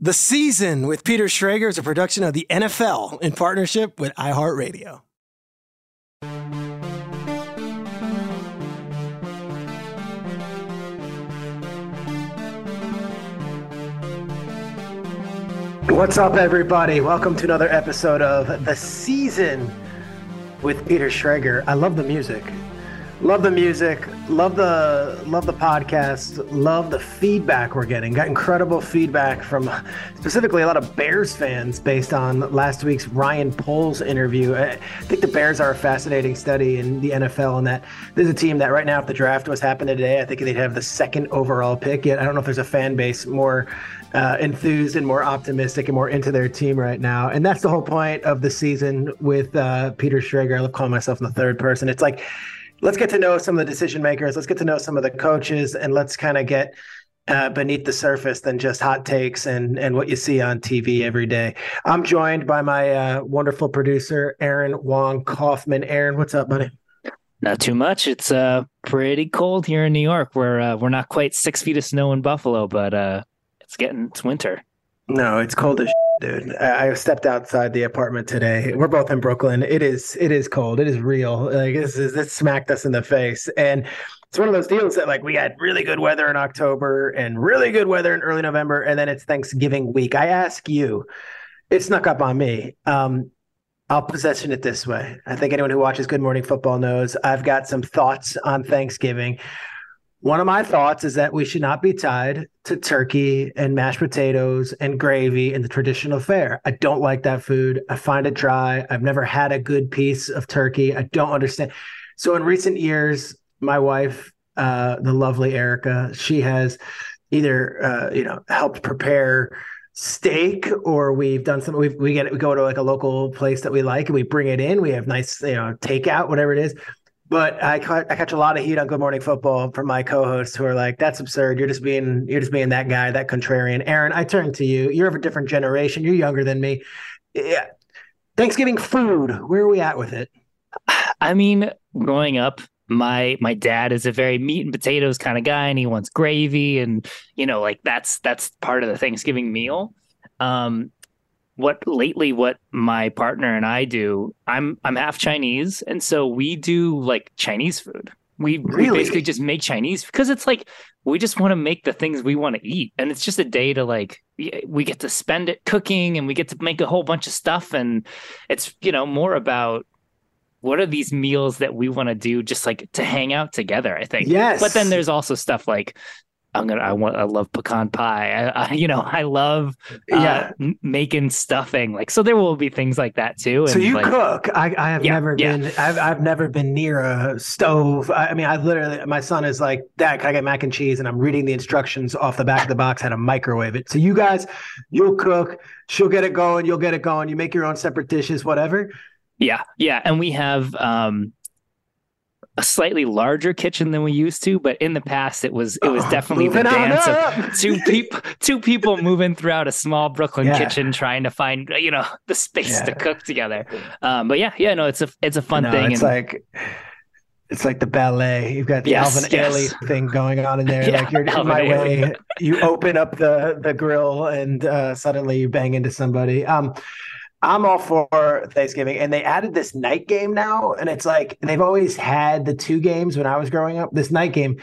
The Season with Peter Schrager is a production of the NFL in partnership with iHeartRadio. What's up, everybody? Welcome to another episode of The Season with Peter Schrager. I love the music. Love the music. Love the love the podcast. Love the feedback we're getting. Got incredible feedback from specifically a lot of Bears fans based on last week's Ryan Poles interview. I think the Bears are a fascinating study in the NFL, and that there's a team that right now, if the draft was happening today, I think they'd have the second overall pick. Yet I don't know if there's a fan base more uh, enthused and more optimistic and more into their team right now. And that's the whole point of the season with uh, Peter Schrager. I love calling myself in the third person. It's like let's get to know some of the decision makers. Let's get to know some of the coaches, and let's kind of get uh, beneath the surface than just hot takes and and what you see on TV every day. I'm joined by my uh, wonderful producer Aaron Wong Kaufman. Aaron, what's up, buddy? Not too much. It's uh pretty cold here in New York. We're uh, we're not quite six feet of snow in Buffalo, but uh, it's getting it's winter. No, it's cold as shit, dude. I, stepped outside the apartment today. We're both in Brooklyn. It is it is cold. It is real. Like this is this smacked us in the face. And it's one of those deals that like we had really good weather in October and really good weather in early November, and then it's Thanksgiving week. I ask you, it snuck up on me. Um, I'll position it this way. I think anyone who watches Good Morning Football knows I've got some thoughts on Thanksgiving. One of my thoughts is that we should not be tied to turkey and mashed potatoes and gravy in the traditional fare. I don't like that food. I find it dry. I've never had a good piece of turkey. I don't understand. So in recent years, my wife, uh, the lovely Erica, she has either uh, you know helped prepare steak or we've done some we we get we go to like a local place that we like and we bring it in we have nice you know takeout whatever it is but I, I catch a lot of heat on Good Morning Football from my co-hosts who are like, "That's absurd. You're just being you're just being that guy, that contrarian." Aaron, I turn to you. You're of a different generation. You're younger than me. Yeah. Thanksgiving food. Where are we at with it? I mean, growing up, my my dad is a very meat and potatoes kind of guy, and he wants gravy, and you know, like that's that's part of the Thanksgiving meal. Um, what lately what my partner and I do, I'm I'm half Chinese, and so we do like Chinese food. We, Really? we basically just make Chinese because it's like we just want to make the things we want to eat, and it's just a day to like we we get to spend it cooking, and we get to make a whole bunch of stuff, and it's you know more about what are these meals that we want to do just like to hang out together. I think. Yes. But then there's also stuff like I'm gonna. I want. I love pecan pie. I, I you know, I love uh, Yeah. m- making stuffing. Like, so there will be things like that too. So you like, cook? I, I have Yeah, never yeah. been. I've I've never been near a stove. I, I mean, I literally. My son is like, Dad, can I get mac and cheese? And I'm reading the instructions off the back of the box how to microwave it. So you guys, you'll cook. She'll get it going. You'll get it going. You make your own separate dishes, whatever. Yeah, yeah, and we have um a slightly larger kitchen than we used to, but in the past it was it was Oh, definitely the dance up. of two people two people moving throughout a small Brooklyn Yeah. kitchen trying to find you know the space to cook together. Um, but yeah, yeah, no, it's a it's a fun No, thing. It's and- like. It's like the ballet. You've got the Yes, Alvin yes. Ailey thing going on in there. Yeah, like you're in Alvin my Ailey. way. You open up the the grill and uh, suddenly you bang into somebody. Um, I'm all for Thanksgiving, and they added this night game now, and it's like they've always had the two games when I was growing up. This night game,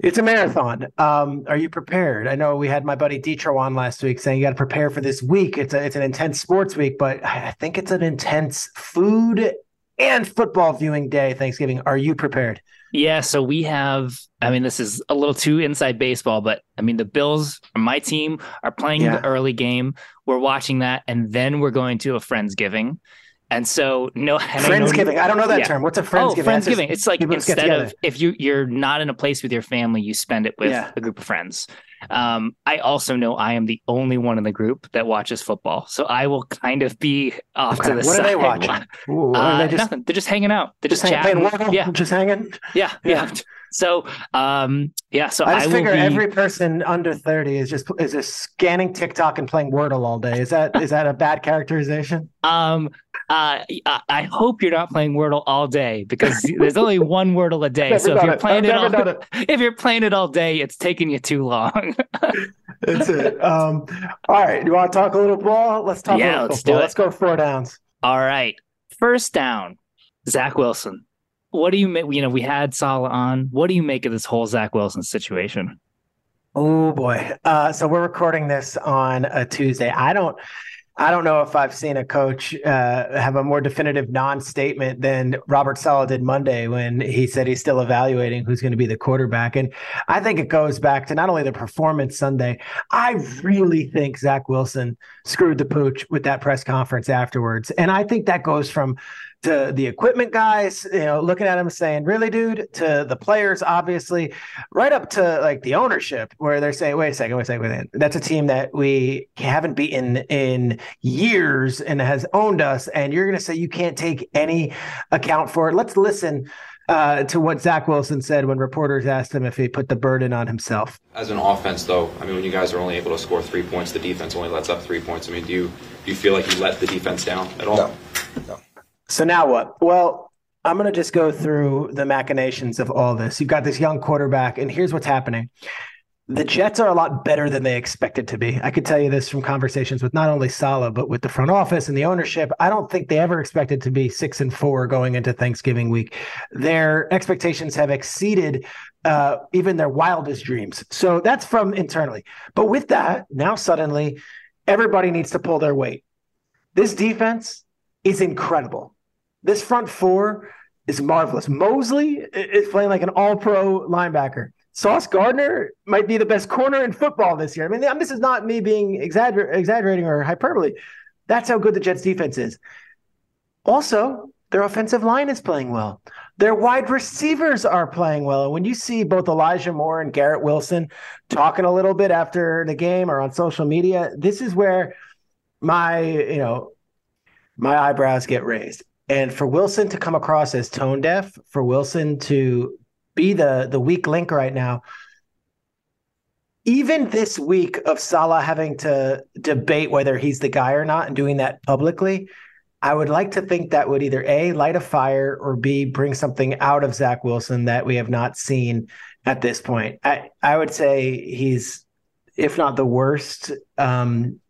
it's a marathon. Um, are you prepared? I know we had my buddy Ditro on last week saying you got to prepare for this week. It's a it's an intense sports week, but I I think it's an intense food and football viewing day. Thanksgiving. Are you prepared? Yeah, so we have. I mean, this is a little too inside baseball, but I mean, the Bills, my team, are playing Yeah. the early game. We're watching that, and then we're going to a friendsgiving. And so, no, and I Friendsgiving. I don't know that Yeah. term. What's a Oh, friendsgiving? Just friendsgiving. It's like people just get instead of if you you're not in a place with your family, you spend it with Yeah. a group of friends. Um, I also know I am the only one in the group that watches football, so I will kind of be off Okay, to the what side. are they watching? Ooh, are Uh, they just nothing. They're just hanging out. They're just, just playing chatting. Wordle? Yeah, just hanging. yeah, yeah. Yeah. So, um, yeah. So I I, figure be. every person under thirty is just is just scanning TikTok and playing Wordle all day. Is that is that a bad characterization? Um, uh, I I hope you're not playing Wordle all day because there's only one Wordle a day. So if you're playing I've it, all, it. if you're playing it all day, it's taking you too long. That's it. Um, all right. You want to talk a little ball? Let's talk Yeah, let's football. do it. Let's go four downs. All right. First down, Zach Wilson. What do you make? You know, we had Saleh on. What do you make of this whole Zach Wilson situation? Oh boy. Uh, so we're recording this on a Tuesday. I don't I don't know if I've seen a coach uh, have a more definitive non-statement than Robert Saleh did Monday when he said he's still evaluating who's going to be the quarterback. And I think it goes back to not only the performance Sunday. I really think Zach Wilson screwed the pooch with that press conference afterwards, and I think that goes from to the equipment guys, you know, looking at him saying, "Really, dude?" to the players, obviously, right up to like the ownership, where they're saying, "Wait a second, wait a second, wait a second. That's a team that we haven't beaten in years and has owned us, and you're going to say you can't take any account for it." Let's listen uh, to what Zach Wilson said when reporters asked him if he put the burden on himself. As an offense, though, I mean, when you guys are only able to score three points, the defense only lets up three points. I mean, do you do you feel like you let the defense down at all? No. So now what? Well, I'm going to just go through the machinations of all this. You've got this young quarterback, and here's what's happening. The Jets are a lot better than they expected to be. I could tell you this from conversations with not only Saleh, but with the front office and the ownership. I don't think they ever expected to be six and four going into Thanksgiving week. Their expectations have exceeded uh, even their wildest dreams. So that's from internally. But with that, now suddenly everybody needs to pull their weight. This defense is incredible. This front four is marvelous. Mosley is playing like an all pro linebacker. Sauce Gardner might be the best corner in football this year. I mean, this is not me being exagger- exaggerating or hyperbole. That's how good the Jets defense is. Also, their offensive line is playing well. Their wide receivers are playing well. And when you see both Elijah Moore and Garrett Wilson talking a little bit after the game or on social media, this is where my, you know, my eyebrows get raised. And for Wilson to come across as tone deaf, for Wilson to be the the weak link right now, even this week of Saleh having to debate whether he's the guy or not and doing that publicly, I would like to think that would either A, light a fire or B, bring something out of Zach Wilson that we have not seen at this point. I, I would say he's, if not the worst, um,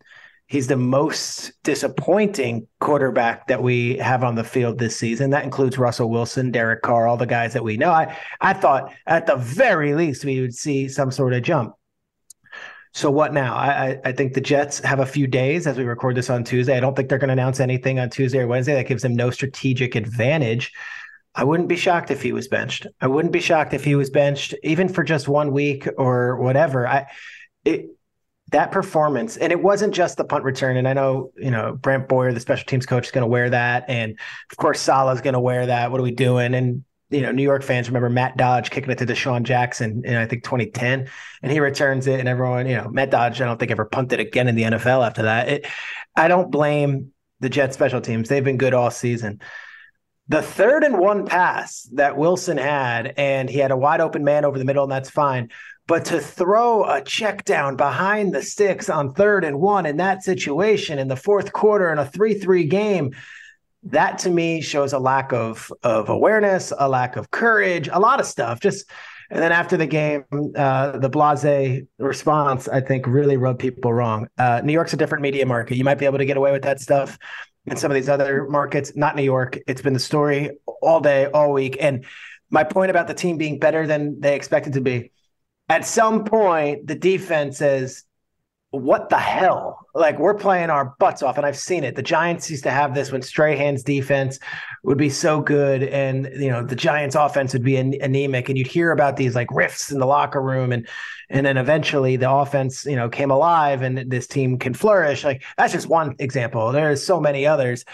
he's the most disappointing quarterback that we have on the field this season. That includes Russell Wilson, Derek Carr, all the guys that we know. I, I thought at the very least we would see some sort of jump. So what now? I, I, think the Jets have a few days as we record this on Tuesday. I don't think they're going to announce anything on Tuesday or Wednesday. That gives them no strategic advantage. I wouldn't be shocked if he was benched. I wouldn't be shocked if he was benched, even for just one week or whatever. I, it, that performance, and it wasn't just the punt return. And I know, you know, Brant Boyer, the special teams coach, is going to wear that, and of course Saleh's going to wear that. What are we doing? And you know, New York fans remember Matt Dodge kicking it to DeSean Jackson in I think 2010, and he returns it, and everyone, you know, Matt Dodge, I don't think ever punted again in the NFL after that. It, I don't blame the Jets special teams; they've been good all season. The third and one pass that Wilson had, and he had a wide open man over the middle, and that's fine. But to throw a check down behind the sticks on third and one in that situation in the fourth quarter in a 3 3 game, that to me shows a lack of, of awareness, a lack of courage, a lot of stuff. Just and then after the game, uh, the blase response, I think, really rubbed people wrong. Uh, New York's a different media market. You might be able to get away with that stuff in some of these other markets, not New York. It's been the story all day, all week. And my point about the team being better than they expected to be at some point the defense says, what the hell? Like we're playing our butts off, and I've seen it. The Giants used to have this when Strahan's defense would be so good, and you know the Giants' offense would be an- anemic, and you'd hear about these like rifts in the locker room, and and then eventually the offense, you know, came alive, and this team can flourish. Like that's just one example. There's so many others.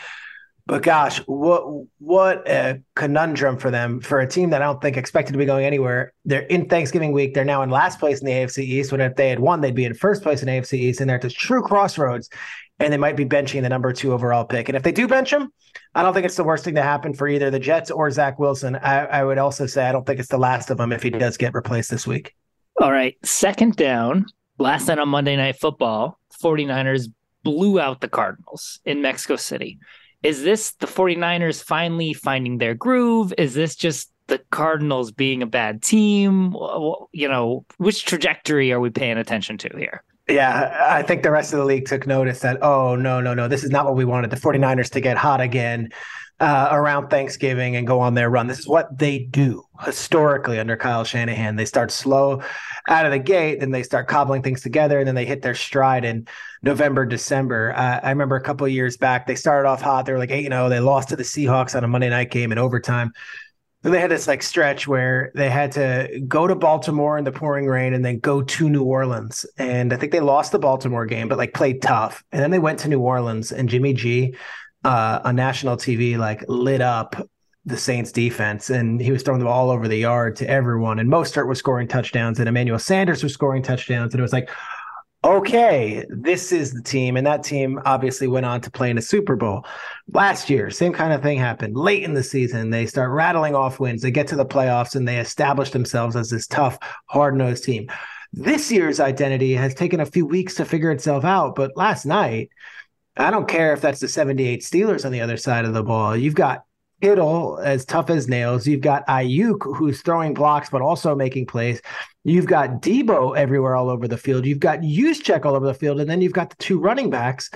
But gosh, what what a conundrum for them for a team that I don't think expected to be going anywhere. They're in Thanksgiving week. They're now in last place in the AFC East. When if they had won, they'd be in first place in AFC East, and they're at this true crossroads. And they might be benching the number two overall pick. And if they do bench him, I don't think it's the worst thing to happen for either the Jets or Zach Wilson. I, I would also say I don't think it's the last of them if he does get replaced this week. All right. Second down. Last night on Monday Night Football, 49ers blew out the Cardinals in Mexico City is this the 49ers finally finding their groove? Is this just the Cardinals being a bad team? You know, which trajectory are we paying attention to here? Yeah, I think the rest of the league took notice that, oh, no, no, no, this is not what we wanted the 49ers to get hot again uh, around Thanksgiving and go on their run. This is what they do historically under Kyle Shanahan. They start slow out of the gate, then they start cobbling things together, and then they hit their stride in November, December. Uh, I remember a couple years back, they started off hot. They were like 8 0. They lost to the Seahawks on a Monday night game in overtime. They had this like stretch where they had to go to Baltimore in the pouring rain and then go to New Orleans. And I think they lost the Baltimore game, but like played tough. And then they went to New Orleans and Jimmy G uh, on national TV like lit up the Saints defense and he was throwing the ball all over the yard to everyone. And Mostert was scoring touchdowns and Emmanuel Sanders was scoring touchdowns. And it was like, okay, this is the team. And that team obviously went on to play in a Super Bowl. Last year, same kind of thing happened. Late in the season, they start rattling off wins. They get to the playoffs and they establish themselves as this tough, hard nosed team. This year's identity has taken a few weeks to figure itself out. But last night, I don't care if that's the 78 Steelers on the other side of the ball. You've got Kittle as tough as nails. You've got Aiyuk who's throwing blocks but also making plays. You've got Debo everywhere all over the field. You've got Juszczyk all over the field, and then you've got the two running backs.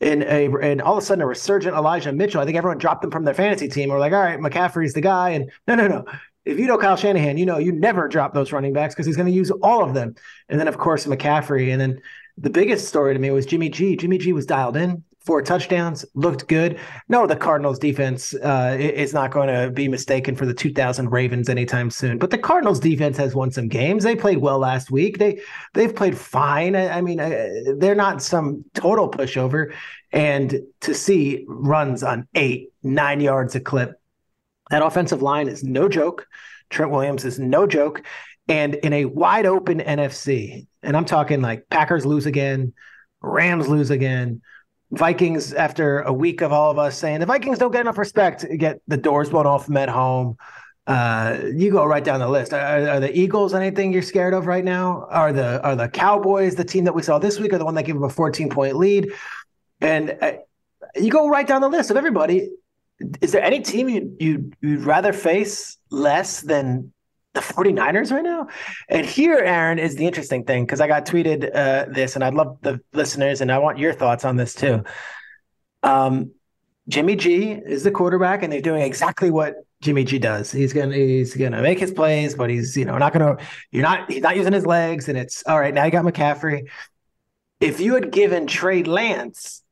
And a and all of a sudden a resurgent Elijah Mitchell. I think everyone dropped them from their fantasy team. We're like, all right, McCaffrey's the guy. And no, no, no. If you know Kyle Shanahan, you know you never drop those running backs because he's going to use all of them. And then of course McCaffrey. And then the biggest story to me was Jimmy G. Jimmy G was dialed in four touchdowns, looked good. No, the Cardinals defense uh, is not going to be mistaken for the 2000 Ravens anytime soon. But the Cardinals defense has won some games. They played well last week. They they've played fine. I, I mean, uh, they're not some total pushover. And to see runs on eight, nine yards a clip, that offensive line is no joke. Trent Williams is no joke. And in a wide open NFC, and I'm talking like Packers lose again, Rams lose again. Vikings, after a week of all of us saying the Vikings don't get enough respect, get the doors blown off them at home. Uh, you go right down the list. Are, are, the Eagles anything you're scared of right now? Are the are the Cowboys the team that we saw this week, or the one that gave them a 14 point lead? And uh, you go right down the list of everybody. Is there any team you you you'd rather face less than the 49ers right now. And here, Aaron, is the interesting thing because I got tweeted uh, this, and I'd love the listeners, and I want your thoughts on this too. Um, Jimmy G is the quarterback, and they're doing exactly what Jimmy G does. He's gonna he's gonna make his plays, but he's you know not gonna you're not he's not using his legs, and it's all right. Now you got McCaffrey. If you had given Trey Lance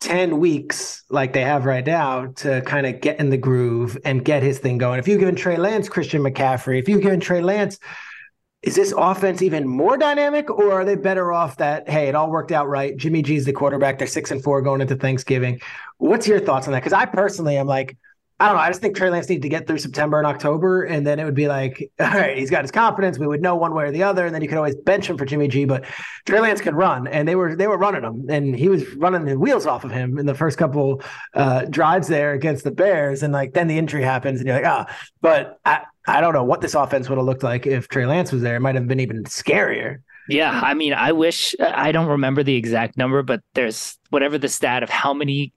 10 weeks like they have right now to kind of get in the groove and get his thing going. If you've given Trey Lance Christian McCaffrey, if you've given Trey Lance, is this offense even more dynamic or are they better off that, hey, it all worked out right? Jimmy G's the quarterback. They're six and four going into Thanksgiving. What's your thoughts on that? Because I personally am like, I don't know. I just think Trey Lance needs to get through September and October, and then it would be like, all right, he's got his confidence. We would know one way or the other, and then you could always bench him for Jimmy G. But Trey Lance could run, and they were they were running him, and he was running the wheels off of him in the first couple uh, drives there against the Bears, and like then the injury happens, and you're like, ah. But I I don't know what this offense would have looked like if Trey Lance was there. It might have been even scarier. Yeah, I mean, I wish I don't remember the exact number, but there's whatever the stat of how many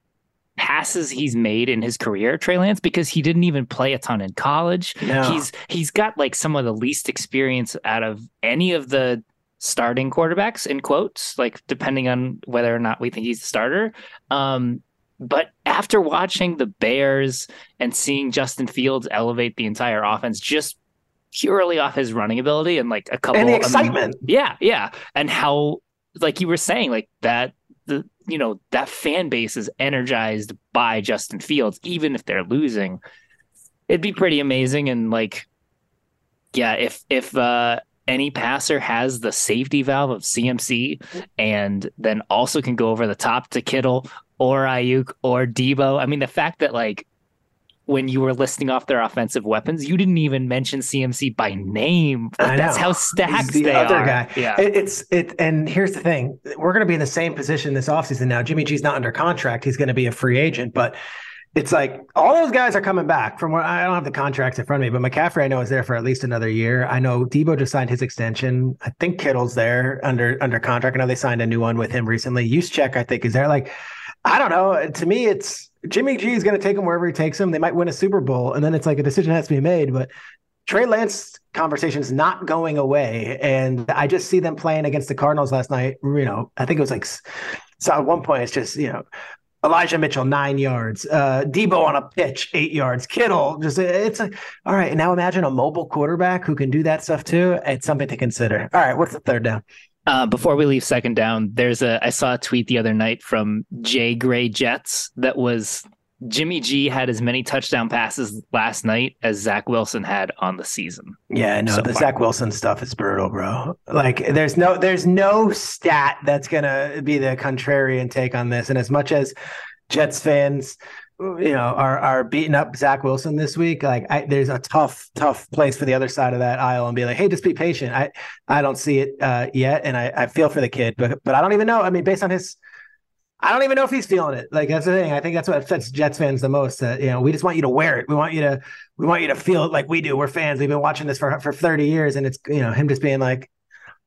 passes he's made in his career, Trey Lance, because he didn't even play a ton in college. No. He's he's got like some of the least experience out of any of the starting quarterbacks in quotes, like depending on whether or not we think he's the starter. Um, but after watching the Bears and seeing Justin Fields elevate the entire offense just purely off his running ability and like a couple And the excitement. yeah, yeah. And how like you were saying, like that the you know, that fan base is energized by Justin Fields, even if they're losing. It'd be pretty amazing. And like, yeah, if if uh any passer has the safety valve of CMC and then also can go over the top to Kittle or Aiyuk or Debo. I mean, the fact that like when you were listing off their offensive weapons, you didn't even mention CMC by name. I That's how stacked the they other are. guy. Yeah. It, it's it, and here's the thing: we're going to be in the same position this offseason now. Jimmy G's not under contract; he's going to be a free agent. But it's like all those guys are coming back. From what I don't have the contracts in front of me, but McCaffrey I know is there for at least another year. I know Debo just signed his extension. I think Kittle's there under under contract. I know they signed a new one with him recently. Juszczyk, I think, is there. Like, I don't know. To me, it's Jimmy G is going to take him wherever he takes him. They might win a Super Bowl, and then it's like a decision has to be made. But Trey Lance conversation is not going away, and I just see them playing against the Cardinals last night. You know, I think it was like so. At one point, it's just you know. Elijah Mitchell nine yards, uh, Debo on a pitch eight yards, Kittle just it's like all right. Now imagine a mobile quarterback who can do that stuff too. It's something to consider. All right, what's the third down? Uh, before we leave second down, there's a I saw a tweet the other night from Jay Gray Jets that was Jimmy G had as many touchdown passes last night as Zach Wilson had on the season. Yeah, no, So the far. Zach Wilson stuff is brutal, bro. Like, there's no, there's no stat that's gonna be the contrarian take on this. And as much as Jets fans, you know, are are beating up Zach Wilson this week, like, I, there's a tough, tough place for the other side of that aisle and be like, hey, just be patient. I, I don't see it uh, yet, and I, I feel for the kid, but but I don't even know. I mean, based on his. I don't even know if he's feeling it. Like that's the thing. I think that's what upsets Jets fans the most. That you know, we just want you to wear it. We want you to, we want you to feel it like we do. We're fans. We've been watching this for for thirty years, and it's you know him just being like,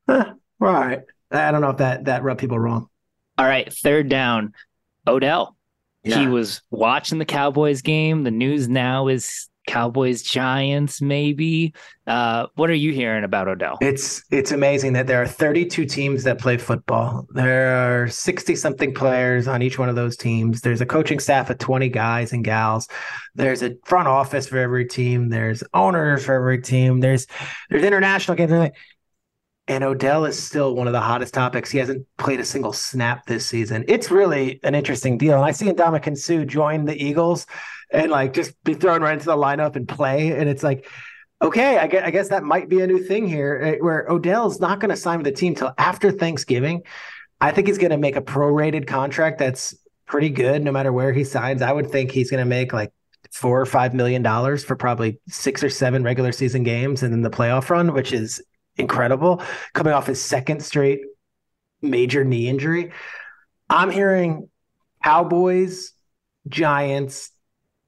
huh, all right. I don't know if that that rubbed people wrong. All right, third down, Odell. He was watching the Cowboys game. The news now is Cowboys Giants, maybe. Uh, what are you hearing about Odell? It's it's amazing that there are 32 teams that play football. There are 60 something players on each one of those teams. There's a coaching staff of 20 guys and gals. There's a front office for every team. There's owners for every team. There's there's international games. And Odell is still one of the hottest topics. He hasn't played a single snap this season. It's really an interesting deal. And I see Ndamukong Suh join the Eagles and like just be thrown right into the lineup and play. And it's like, okay, I guess, I guess that might be a new thing here eh, where Odell's not going to sign with the team till after Thanksgiving. I think he's going to make a prorated contract that's pretty good no matter where he signs. I would think he's going to make like four or five million dollars for probably six or seven regular season games and then the playoff run, which is incredible. Coming off his second straight major knee injury. I'm hearing Cowboys, Giants,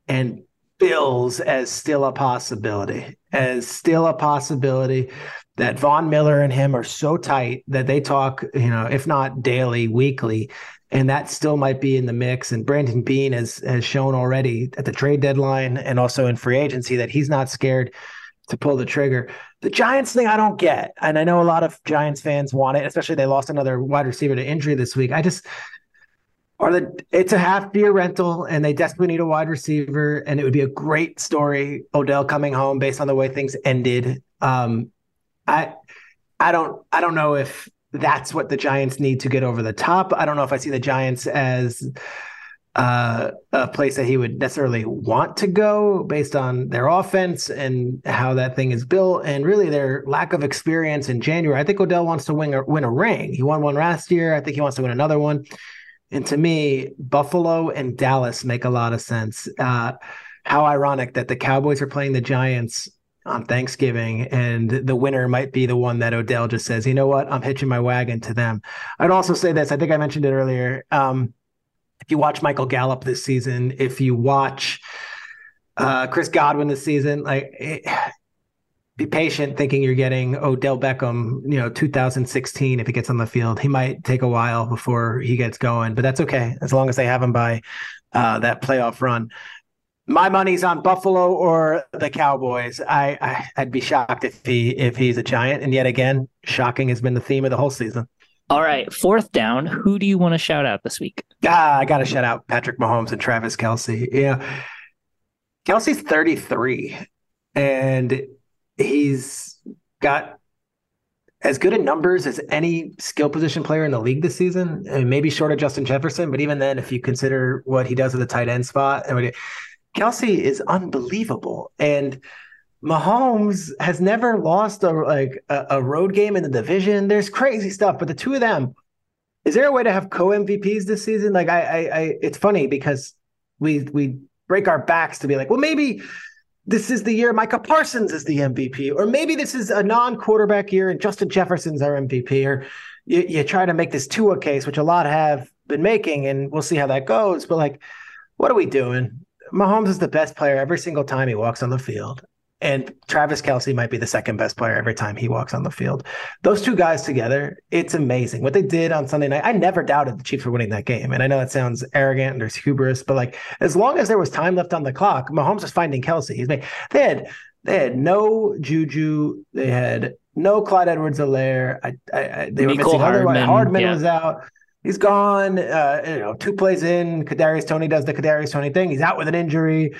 and Bills as still a possibility, as still a possibility that Von Miller and him are so tight that they talk, you know, if not daily, weekly, and that still might be in the mix. And Brandon Beane has has shown already at the trade deadline and also in free agency that he's not scared to pull the trigger. The Giants thing I don't get, and I know a lot of Giants fans want it, especially they lost another wide receiver to injury this week. I just are the it's a half year rental and they desperately need a wide receiver and it would be a great story Odell coming home based on the way things ended. Um I I don't I don't know if that's what the Giants need to get over the top. I don't know if I see the Giants as uh, a place that he would necessarily want to go based on their offense and how that thing is built, and really their lack of experience in January. I think Odell wants to win a, win a ring. He won one last year. I think he wants to win another one. And to me, Buffalo and Dallas make a lot of sense. Uh, how ironic that the Cowboys are playing the Giants on Thanksgiving, and the winner might be the one that Odell just says, you know what, I'm hitching my wagon to them. I'd also say this. I think I mentioned it earlier. Um, if you watch Michael Gallup this season, if you watch uh, Chris Godwin this season, like it, be patient thinking you're getting Odell Beckham, you know, 2016 if he gets on the field. He might take a while before he gets going, but that's okay as long as they have him by uh, that playoff run. My money's on Buffalo or the Cowboys. I, I I'd be shocked if he if he's a giant. And yet again, shocking has been the theme of the whole season. All right, fourth down. Who do you want to shout out this week? Ah, I got to shout out Patrick Mahomes and Travis Kelce. Yeah, Kelce's 33, and he's got as good in numbers as any skill position player in the league this season. Maybe short of Justin Jefferson, but even then, if you consider what he does at the tight end spot, I mean, Kelce is unbelievable. And Mahomes has never lost a like a, a, road game in the division. There's crazy stuff, but the two of them, is there a way to have co MVPs this season? Like I, I, I, it's funny because we we break our backs to be like, well, maybe this is the year Micah Parsons is the MVP, or maybe this is a non quarterback year and Justin Jefferson's our MVP, or you, you try to make this Tua case, which a lot have been making, and we'll see how that goes. But like, what are we doing? Mahomes is the best player every single time he walks on the field. And Travis Kelce might be the second best player every time he walks on the field. Those two guys together, it's amazing. What they did on Sunday night, I never doubted the Chiefs were winning that game. And I know that sounds arrogant and there's hubris, but like as long as there was time left on the clock, Mahomes was finding Kelce. He's made they had they had no Juju, they had no Clyde Edwards-Helaire. I, I, I, they were missing Hardman, Hardman yeah. was out. He's gone. Uh, you know, two plays in, Kadarius Toney does the Kadarius Toney thing. He's out with an injury.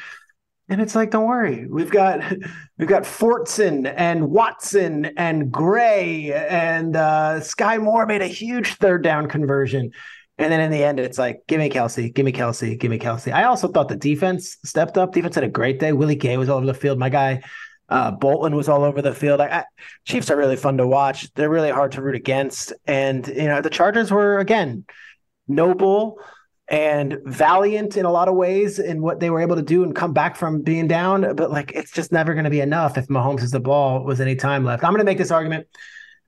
And it's like, don't worry, we've got we've got Fortson and Watson and Gray and uh, Skyy Moore made a huge third down conversion. And then in the end, it's like, give me Kelce, give me Kelce, give me Kelce. I also thought the defense stepped up. Defense had a great day. Willie Gay was all over the field. My guy, uh, Bolton was all over the field. I, I, Chiefs are really fun to watch. They're really hard to root against. And, you know, the Chargers were, again, noble and valiant in a lot of ways in what they were able to do and come back from being down. But like, it's just never going to be enough if Mahomes has the ball with any time left. I'm going to make this argument.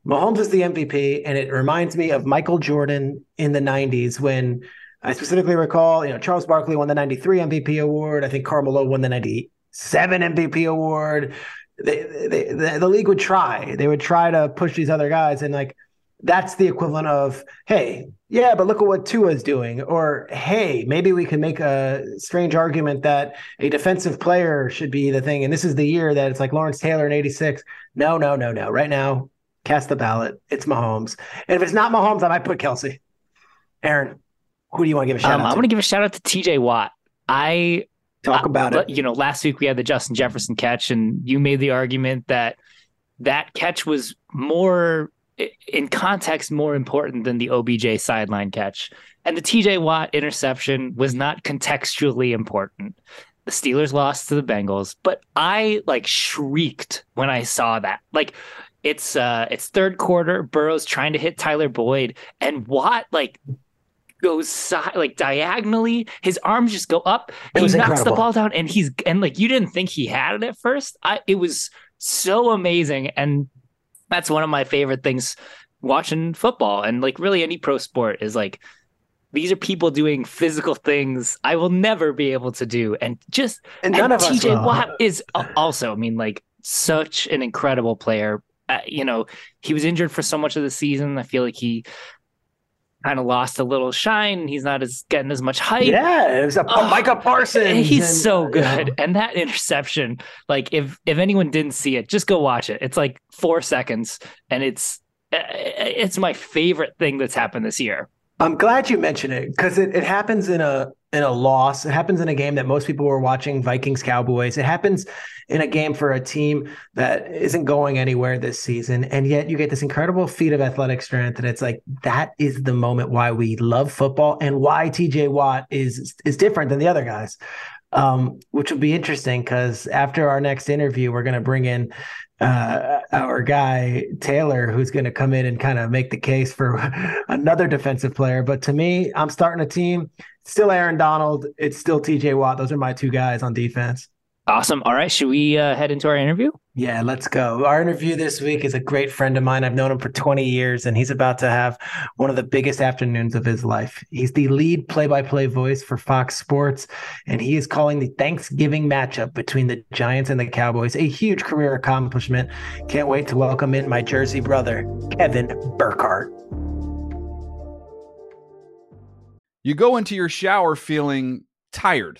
Mahomes is the MVP, and it reminds me of Michael Jordan in the 90s when I specifically recall, you know, Charles Barkley won the 93 MVP award. I think Karl Malone won the 97 MVP award. They, they, the, the league would try. They would try to push these other guys. And like, that's the equivalent of, hey, yeah, but look at what Tua is doing. Or, hey, maybe we can make a strange argument that a defensive player should be the thing. And this is the year that it's like Lawrence Taylor in 86. No, no, no, no. Right now, cast the ballot. It's Mahomes. And if it's not Mahomes, I might put Kelce. Aaron, who do you want to give a shout um, out I want to give a shout out to TJ Watt. I talk about uh, it. You know, last week we had the Justin Jefferson catch, and you made the argument that that catch was more in context more important than the OBJ sideline catch. And the TJ Watt interception was not contextually important. The Steelers lost to the Bengals, but I like shrieked when I saw that. Like it's uh it's third quarter, Burrow's trying to hit Tyler Boyd and Watt like goes side like diagonally. His arms just go up. It he knocks incredible. the ball down and he's and like you didn't think he had it at first. I it was so amazing and that's one of my favorite things watching football and like really any pro sport is like these are people doing physical things I will never be able to do. And just and none and of TJ us Watt is also, I mean, like such an incredible player. Uh, you know, he was injured for so much of the season. I feel like he kind of lost a little shine. He's not as getting as much hype. Yeah, it was a oh, Micah Parsons. He's and, so good. And that interception, like if if anyone didn't see it, just go watch it. It's like four seconds, and it's uh, it's my favorite thing that's happened this year. I'm glad you mentioned it because it, it happens in a in a loss. It happens in a game that most people were watching Vikings Cowboys. It happens in a game for a team that isn't going anywhere this season. And yet you get this incredible feat of athletic strength. And it's like that is the moment why we love football and why TJ Watt is is different than the other guys. Um, which will be interesting because after our next interview, we're going to bring in uh, our guy Taylor, who's going to come in and kind of make the case for another defensive player. But to me, I'm starting a team. Still Aaron Donald. It's still TJ Watt. Those are my two guys on defense. Awesome. All right. Should we uh, head into our interview? Yeah, let's go. Our interview this week is a great friend of mine. I've known him for 20 years, and he's about to have one of the biggest afternoons of his life. He's the lead play by play voice for Fox Sports, and he is calling the Thanksgiving matchup between the Giants and the Cowboys a huge career accomplishment. Can't wait to welcome in my Jersey brother, Kevin Burkhardt. You go into your shower feeling tired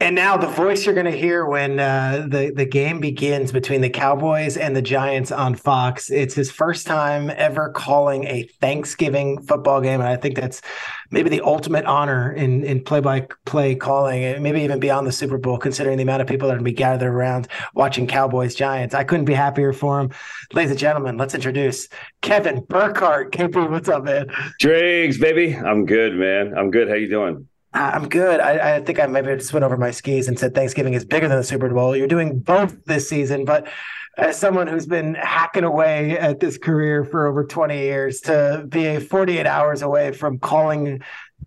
And now the voice you're going to hear when uh, the the game begins between the Cowboys and the Giants on Fox. It's his first time ever calling a Thanksgiving football game, and I think that's maybe the ultimate honor in in play by play calling, and maybe even beyond the Super Bowl, considering the amount of people that are going to be gathered around watching Cowboys Giants. I couldn't be happier for him, ladies and gentlemen. Let's introduce Kevin Burkhardt. KP, what's up, man? Driggs, baby, I'm good, man. I'm good. How you doing? I'm good. I, I, think I maybe just went over my skis and said Thanksgiving is bigger than the Super Bowl. You're doing both this season, but as someone who's been hacking away at this career for over 20 years, to be 48 hours away from calling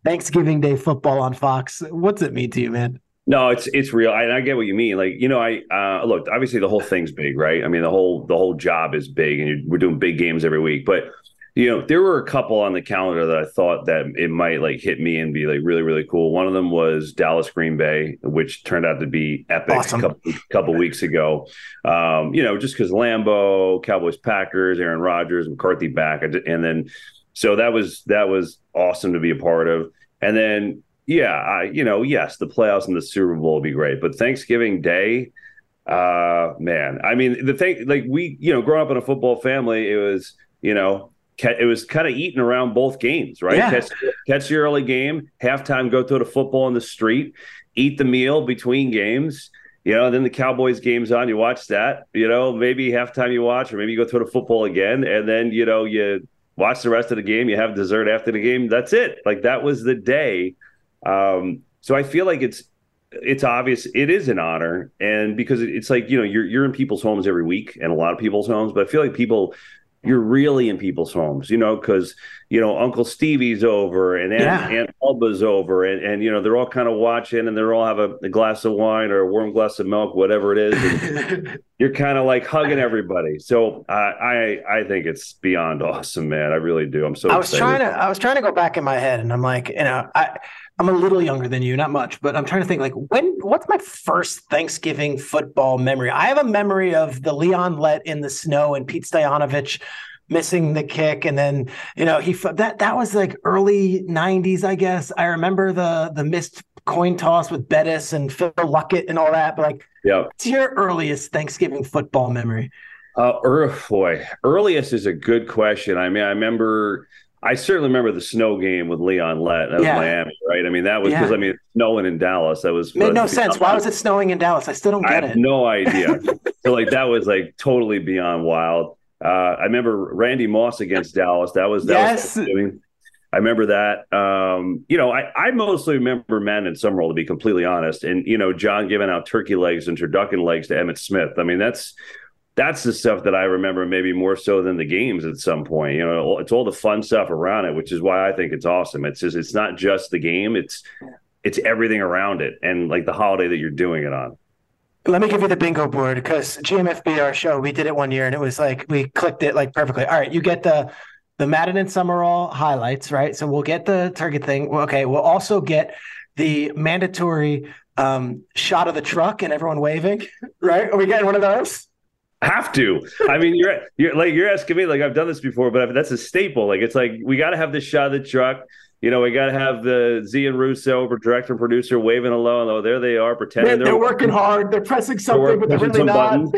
Thanksgiving Day football on Fox, what's it mean to you, man? No, it's it's real. I, I get what you mean. Like you know, I uh, look. Obviously, the whole thing's big, right? I mean, the whole the whole job is big, and we're doing big games every week, but you know, there were a couple on the calendar that I thought that it might like hit me and be like really, really cool. One of them was Dallas Green Bay, which turned out to be epic awesome. a couple, couple weeks ago. Um, you know, just because Lambeau, Cowboys, Packers, Aaron Rodgers, McCarthy back, and then so that was that was awesome to be a part of. And then Yeah, I, you know, yes, the playoffs and the Super Bowl would be great, but Thanksgiving Day, uh, man, I mean, the thing, like we, you know, growing up in a football family, it was, you know, it was kind of eating around both games, right? Yeah. Catch, catch the early game, halftime, go throw the football in the street, eat the meal between games. You know, then the Cowboys game's on. You watch that. You know, maybe halftime you watch, or maybe you go to the football again, and then you know you watch the rest of the game. You have dessert after the game. That's it. Like that was the day. Um, so I feel like it's it's obvious it is an honor, and because it's like you know you're you're in people's homes every week, and a lot of people's homes, but I feel like people you're really in people's homes, you know, because you know Uncle Stevie's over and Aunt, Yeah. Aunt Alba's over, and and you know they're all kind of watching, and they're all have a, a glass of wine or a warm glass of milk, whatever it is. You're kind of like hugging everybody. So I I I think it's beyond awesome, man. I really do. I'm so. I was excited. trying to I was trying to go back in my head and I'm like, you know, I I'm a little younger than you, not much, but I'm trying to think like when what's my first Thanksgiving football memory? I have a memory of the Leon Lett in the snow and Pete Stoyanovich missing the kick and then you know he that that was like early 90s I guess. I remember the the missed coin toss with Bettis and Phil Luckett and all that, but like Yeah. it's your earliest Thanksgiving football memory? Uh, er, boy, earliest is a good question. I mean, I remember, I certainly remember the snow game with Leon Lett. That was Yeah. Miami, right? I mean, that was because Yeah. I mean, snowing in Dallas. That was Made no sense. Why was it snowing in Dallas? I still don't I get have it. no idea. so like that was like totally beyond wild. Uh, I remember Randy Moss against Dallas. That was that Yes. was. I remember that. Um, you know, I, I mostly remember Madden and Summerall to be completely honest. And you know, John giving out turkey legs and turducken legs to Emmitt Smith. I mean, that's that's the stuff that I remember maybe more so than the games at some point. You know, it's all the fun stuff around it, which is why I think it's awesome. It's just it's not just the game; it's it's everything around it and like the holiday that you're doing it on. Let me give you the bingo board because GMFB, our show, we did it one year and it was like we clicked it like perfectly. All right, you get the the Madden and Summerall highlights, right? So we'll get the target thing. Okay, we'll also get the mandatory um, shot of the truck and everyone waving, right? Are we getting one of those? Have to. I mean, you're you're like you're asking me like I've done this before, but that's a staple. Like it's like we got to have the shot of the truck. You know, we got to have the Z and Russo, director and producer, waving along. Oh, there they are, pretending They're, they're working hard. They're pressing something, They're but they're really not. buttons.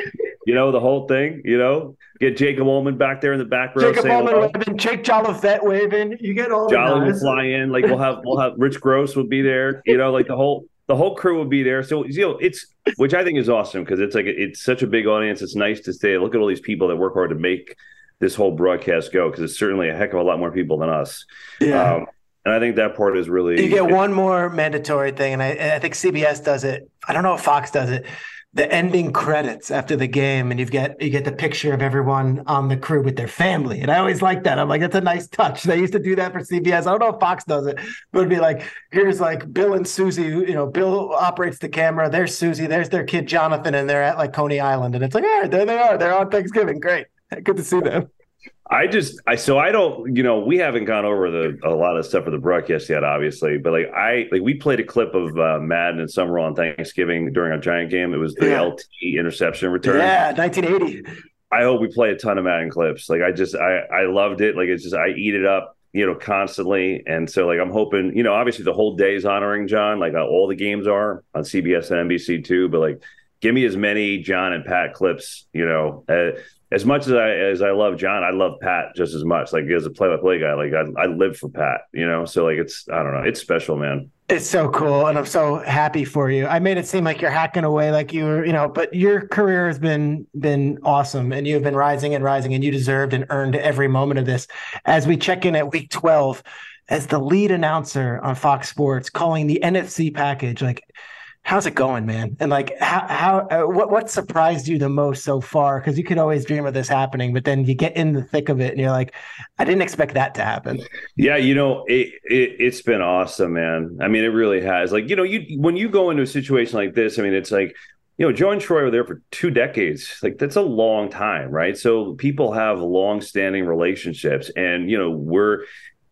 You know, the whole thing. You know, get Jacob Ullman back there in the back row. Jacob Ullman hello. waving, Jake Jolifet waving. You get all Jolly the will fly in. Like we'll have we'll have Rich Gross will be there. You know, like the whole the whole crew will be there. So you know, it's which I think is awesome because it's like it's such a big audience. It's nice to say, look at all these people that work hard to make this whole broadcast go because it's certainly a heck of a lot more people than us. Yeah. Um, and I think that part is really You get one more mandatory thing, and I, and I think CBS does it. I don't know if Fox does it. The ending credits after the game, and you've got you get the picture of everyone on the crew with their family, and I always like that. I'm like, that's a nice touch. They used to do that for CBS. I don't know if Fox does it, but it'd be like, here's like Bill and Susie. You know, Bill operates the camera. There's Susie. There's their kid Jonathan, and they're at like Coney Island, and it's like, all right, there they are. They're on Thanksgiving. Great, good to see them. I just I so I don't you know we haven't gone over the a lot of stuff for the broadcast yet obviously but like I like we played a clip of uh, Madden and Summerall Thanksgiving during our Giant game. It was the Yeah. LT interception return. Yeah, 1980. I hope we play a ton of Madden clips. Like I just I I loved it. Like it's just I eat it up you know constantly. And so like I'm hoping you know obviously the whole day is honoring John like uh, all the games are on CBS and NBC too but like give me as many John and Pat clips you know uh, as much as I as I love John, I love Pat just as much. Like as a play by play guy, like I, I live for Pat, you know. So like it's I don't know, it's special, man. It's so cool, and I'm so happy for you. I made it seem like you're hacking away, like you were, you know, but your career has been been awesome, and you've been rising and rising, and you deserved and earned every moment of this. As we check in at week 12, as the lead announcer on Fox Sports, calling the NFC package, like, how's it going, man? And like, how how uh, what what surprised you the most so far? Because you could always dream of this happening, but then you get in the thick of it, and you're like, I didn't expect that to happen. Yeah, you know, it, it it's been awesome, man. I mean, it really has. Like, you know, you when you go into a situation like this, I mean, it's like, you know, Joe and Troy were there for two decades. Like, that's a long time, right? So people have long-standing relationships, and you know, we're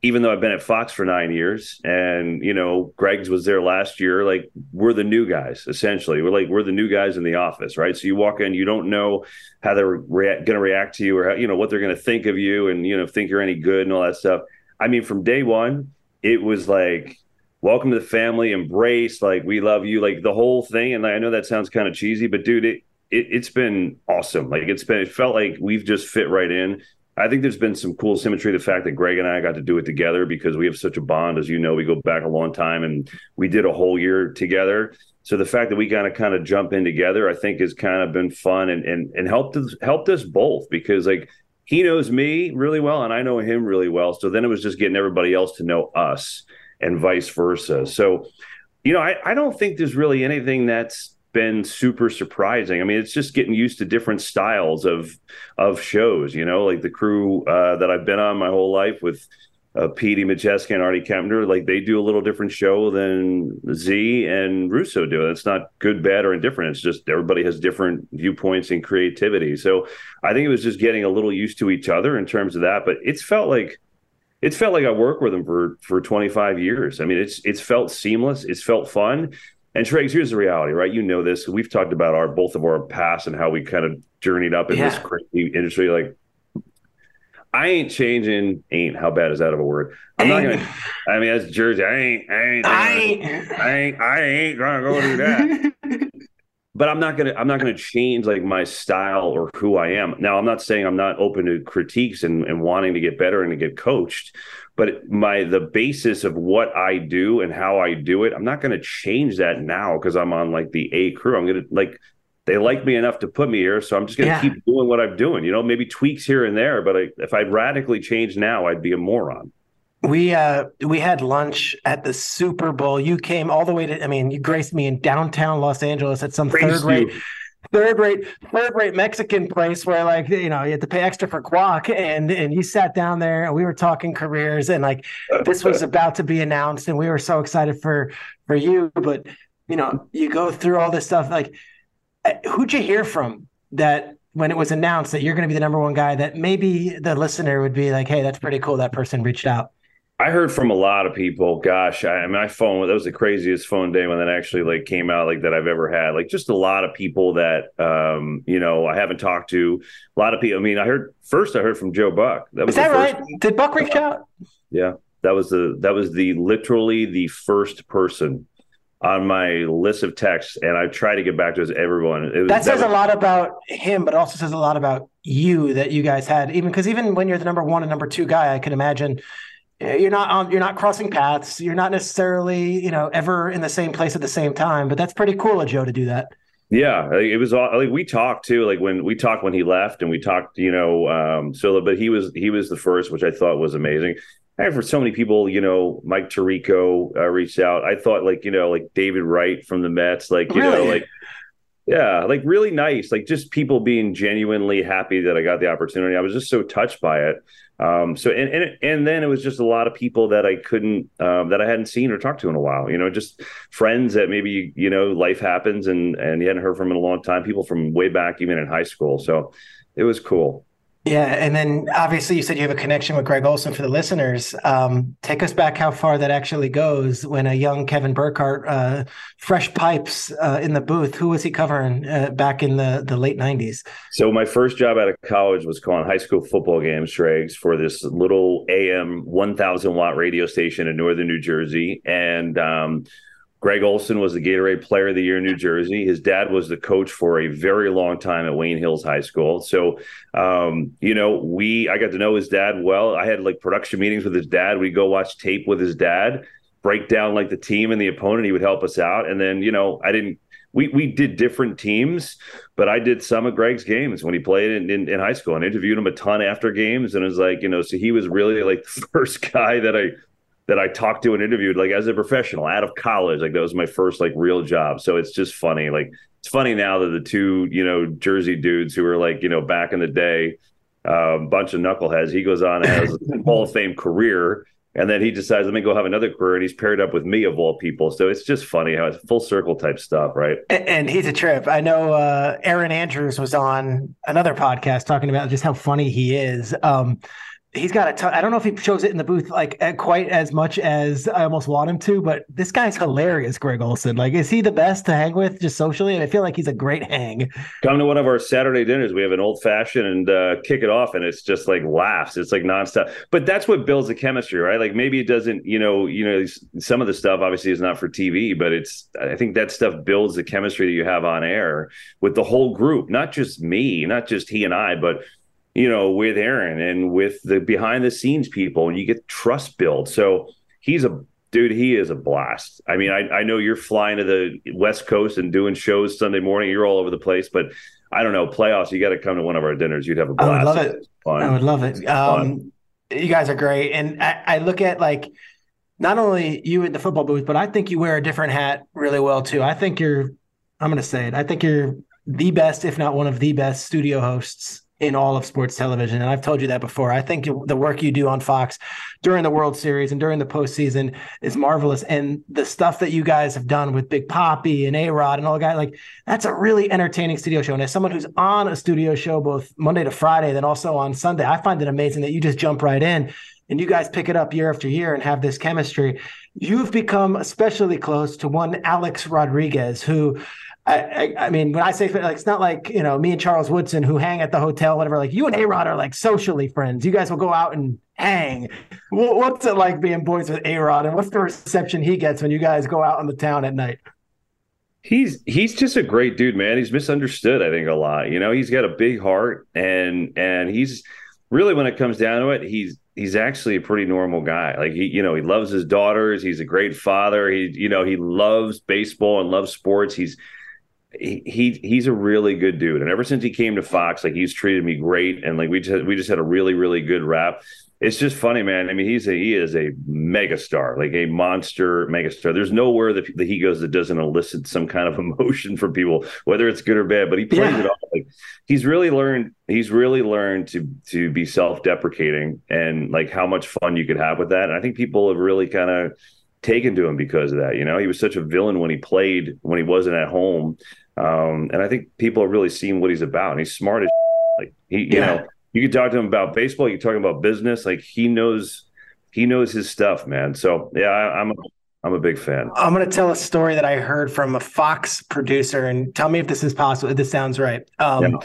even though I've been at Fox for nine years, and you know, Greg's was there last year. Like, we're the new guys essentially. We're like we're the new guys in the office, right? So you walk in, you don't know how they're going to react to you, or how, you know what they're going to think of you, and you know, think you're any good and all that stuff. I mean, from day one, it was like welcome to the family, embrace, like we love you, like the whole thing. And I know that sounds kind of cheesy, but dude, it, it it's been awesome. Like it's been, it felt like we've just fit right in. I think there's been some cool symmetry. The fact that Greg and I got to do it together because we have such a bond, as you know, we go back a long time, and we did a whole year together. So the fact that we kind of kind of jump in together, I think, has kind of been fun and and and helped us helped us both because like he knows me really well and I know him really well. So then it was just getting everybody else to know us and vice versa. So, you know, I, I don't think there's really anything that's been super surprising. I mean, it's just getting used to different styles of of shows. You know, like the crew uh, that I've been on my whole life with uh, Petey and Artie Kempner. Like they do a little different show than Z and Russo do. It's not good, bad, or indifferent. It's just everybody has different viewpoints and creativity. So I think it was just getting a little used to each other in terms of that. But it's felt like it's felt like I worked with them for for 25 years. I mean, it's it's felt seamless. It's felt fun. And Triggs, here's the reality, right? You know this. We've talked about our both of our past and how we kind of journeyed up in yeah. this crazy industry. Like, I ain't changing. Ain't how bad is that of a word? I'm not gonna. I mean, that's Jersey. I ain't. I ain't. I ain't. I ain't, I ain't gonna go do that. but I'm not gonna. I'm not gonna change like my style or who I am. Now, I'm not saying I'm not open to critiques and, and wanting to get better and to get coached but my the basis of what I do and how I do it, I'm not going to change that now because I'm on like the A crew. I'm going to like they like me enough to put me here, so I'm just going to yeah. keep doing what I'm doing. You know, maybe tweaks here and there, but I, if I radically change now, I'd be a moron. We uh we had lunch at the Super Bowl. You came all the way to I mean, you graced me in downtown Los Angeles at some third rate third rate third rate Mexican place where like you know you had to pay extra for guac and and you sat down there and we were talking careers and like this was about to be announced and we were so excited for for you but you know you go through all this stuff like eh, who'd you hear from that when it was announced that you're going to be the number one guy that maybe the listener would be like hey that's pretty cool that person reached out I heard from a lot of people. Gosh, I, my phone that was the craziest phone day when that actually like came out like that I've ever had. Like just a lot of people that um you know I haven't talked to. A lot of people. I mean, I heard first. I heard from Joe Buck. That was Is that right? Did Buck reach out? Yeah, that was the that was the literally the first person on my list of texts, and I try to get back to everyone. Was, that says that was, a lot about him, but also says a lot about you that you guys had. Even because even when you're the number one and number two guy, I can imagine you're not on you're not crossing paths. You're not necessarily you know ever in the same place at the same time but that's pretty cool of joe to do that. Yeah it was all like we talked too like when we talked when he left and we talked you know um so but he was he was the first which i thought was amazing. And for so many people you know mike tirico uh, reached out. I thought like you know like david wright from the mets like you really? know like yeah like really nice like just people being genuinely happy that i got the opportunity i was just so touched by it um, so and, and and then it was just a lot of people that I couldn't um, that I hadn't seen or talked to in a while. You know, just friends that maybe you know life happens and and you hadn't heard from in a long time. People from way back, even in high school. So it was cool. Yeah, and then obviously you said you have a connection with Greg Olsen for the listeners. Um, take us back how far that actually goes when a young Kevin Burkhardt, uh, fresh pipes uh, in the booth. Who was he covering uh, back in the, the late '90s? So my first job out of college was calling high school football games, Trags, for this little AM 1,000 watt radio station in northern New Jersey, and um, Greg Olsen was the Gatorade Player of the Year in New Jersey. His dad was the coach for a very long time at Wayne Hills High School. So, um, you know, we I got to know his dad well. I had like production meetings with his dad. We'd go watch tape with his dad, break down like the team and the opponent. He would help us out. And then, you know, I didn't. We we did different teams, but I did some of Greg's games when he played in, in, in high school and interviewed him a ton after games. And it was like, you know, so he was really like the first guy that I that I talked to and interviewed like as a professional out of college. Like that was my first like real job. So it's just funny. Like it's funny now that the two, you know, Jersey dudes who were like, you know, back in the day, a uh, bunch of knuckleheads, he goes on has a Hall of Fame career. And then he decides, let me go have another career. And he's paired up with me of all people. So it's just funny how it's full circle type stuff, right? And, and he's a trip. I know uh, Erin Andrews was on another podcast talking about just how funny he is. Um, he's got a ton. I don't know if he shows it in the booth like quite as much as I almost want him to, but this guy's hilarious, Greg Olsen. Like, is he the best to hang with just socially? And I feel like he's a great hang. Come to one of our Saturday dinners. We have an old fashioned and uh, kick it off, and it's just like laughs. It's like nonstop. But that's what builds the chemistry, right? Like maybe it doesn't, you know, you know, some of the stuff obviously is not for TV, but it's. I think that stuff builds the chemistry that you have on air with the whole group, not just me, not just he and I, but you know, with Erin and with the behind the scenes people, and you get trust built. So he's a dude, he is a blast. I mean, I, I know you're flying to the West Coast and doing shows Sunday morning. You're all over the place, but I don't know, playoffs, you got to come to one of our dinners. You'd have a blast. I would love it. I would love it. Um, you guys are great. And I, I look at like not only you in the football booth, but I think you wear a different hat really well too. I think you're, I'm going to say it. I think you're the best, if not one of the best studio hosts in all of sports television. And I've told you that before. I think the work you do on Fox during the World Series and during the postseason is marvelous. And the stuff that you guys have done with Big Poppy and A Rod and all the guys, like that's a really entertaining studio show. And as someone who's on a studio show both Monday to Friday, then also on Sunday, I find it amazing that you just jump right in and you guys pick it up year after year and have this chemistry. You've become especially close to one Alex Rodriguez, who I, I, mean, when I say like, it's not like you know me and Charles Woodson who hang at the hotel, whatever. Like you and A Rod are like socially friends. You guys will go out and hang. What's it like being boys with A Rod, and what's the reception he gets when you guys go out on the town at night? He's he's just a great dude, man. He's misunderstood, I think, a lot. You know, he's got a big heart, and and he's really when it comes down to it, he's he's actually a pretty normal guy. Like he, you know, he loves his daughters. He's a great father. He, you know, he loves baseball and loves sports. He's he, he's a really good dude, and ever since he came to Fox, like he's treated me great, and like we just we just had a really really good rap. It's just funny, man. I mean, he's a he is a megastar, like a monster megastar. There's nowhere that, that he goes that doesn't elicit some kind of emotion from people, whether it's good or bad. But he plays yeah. it off. Like he's really learned. He's really learned to to be self deprecating and like how much fun you could have with that. And I think people have really kind of taken to him because of that. You know, he was such a villain when he played when he wasn't at home um, and I think people are really seeing what he's about. And he's smart as like he, you yeah. know, you can talk to him about baseball, you can talk about business. Like he knows, he knows his stuff, man. So yeah, I, I'm a, I'm a big fan. I'm to tell a story that I heard from a Fox producer, and tell me if this is possible. If this sounds right. Um, yeah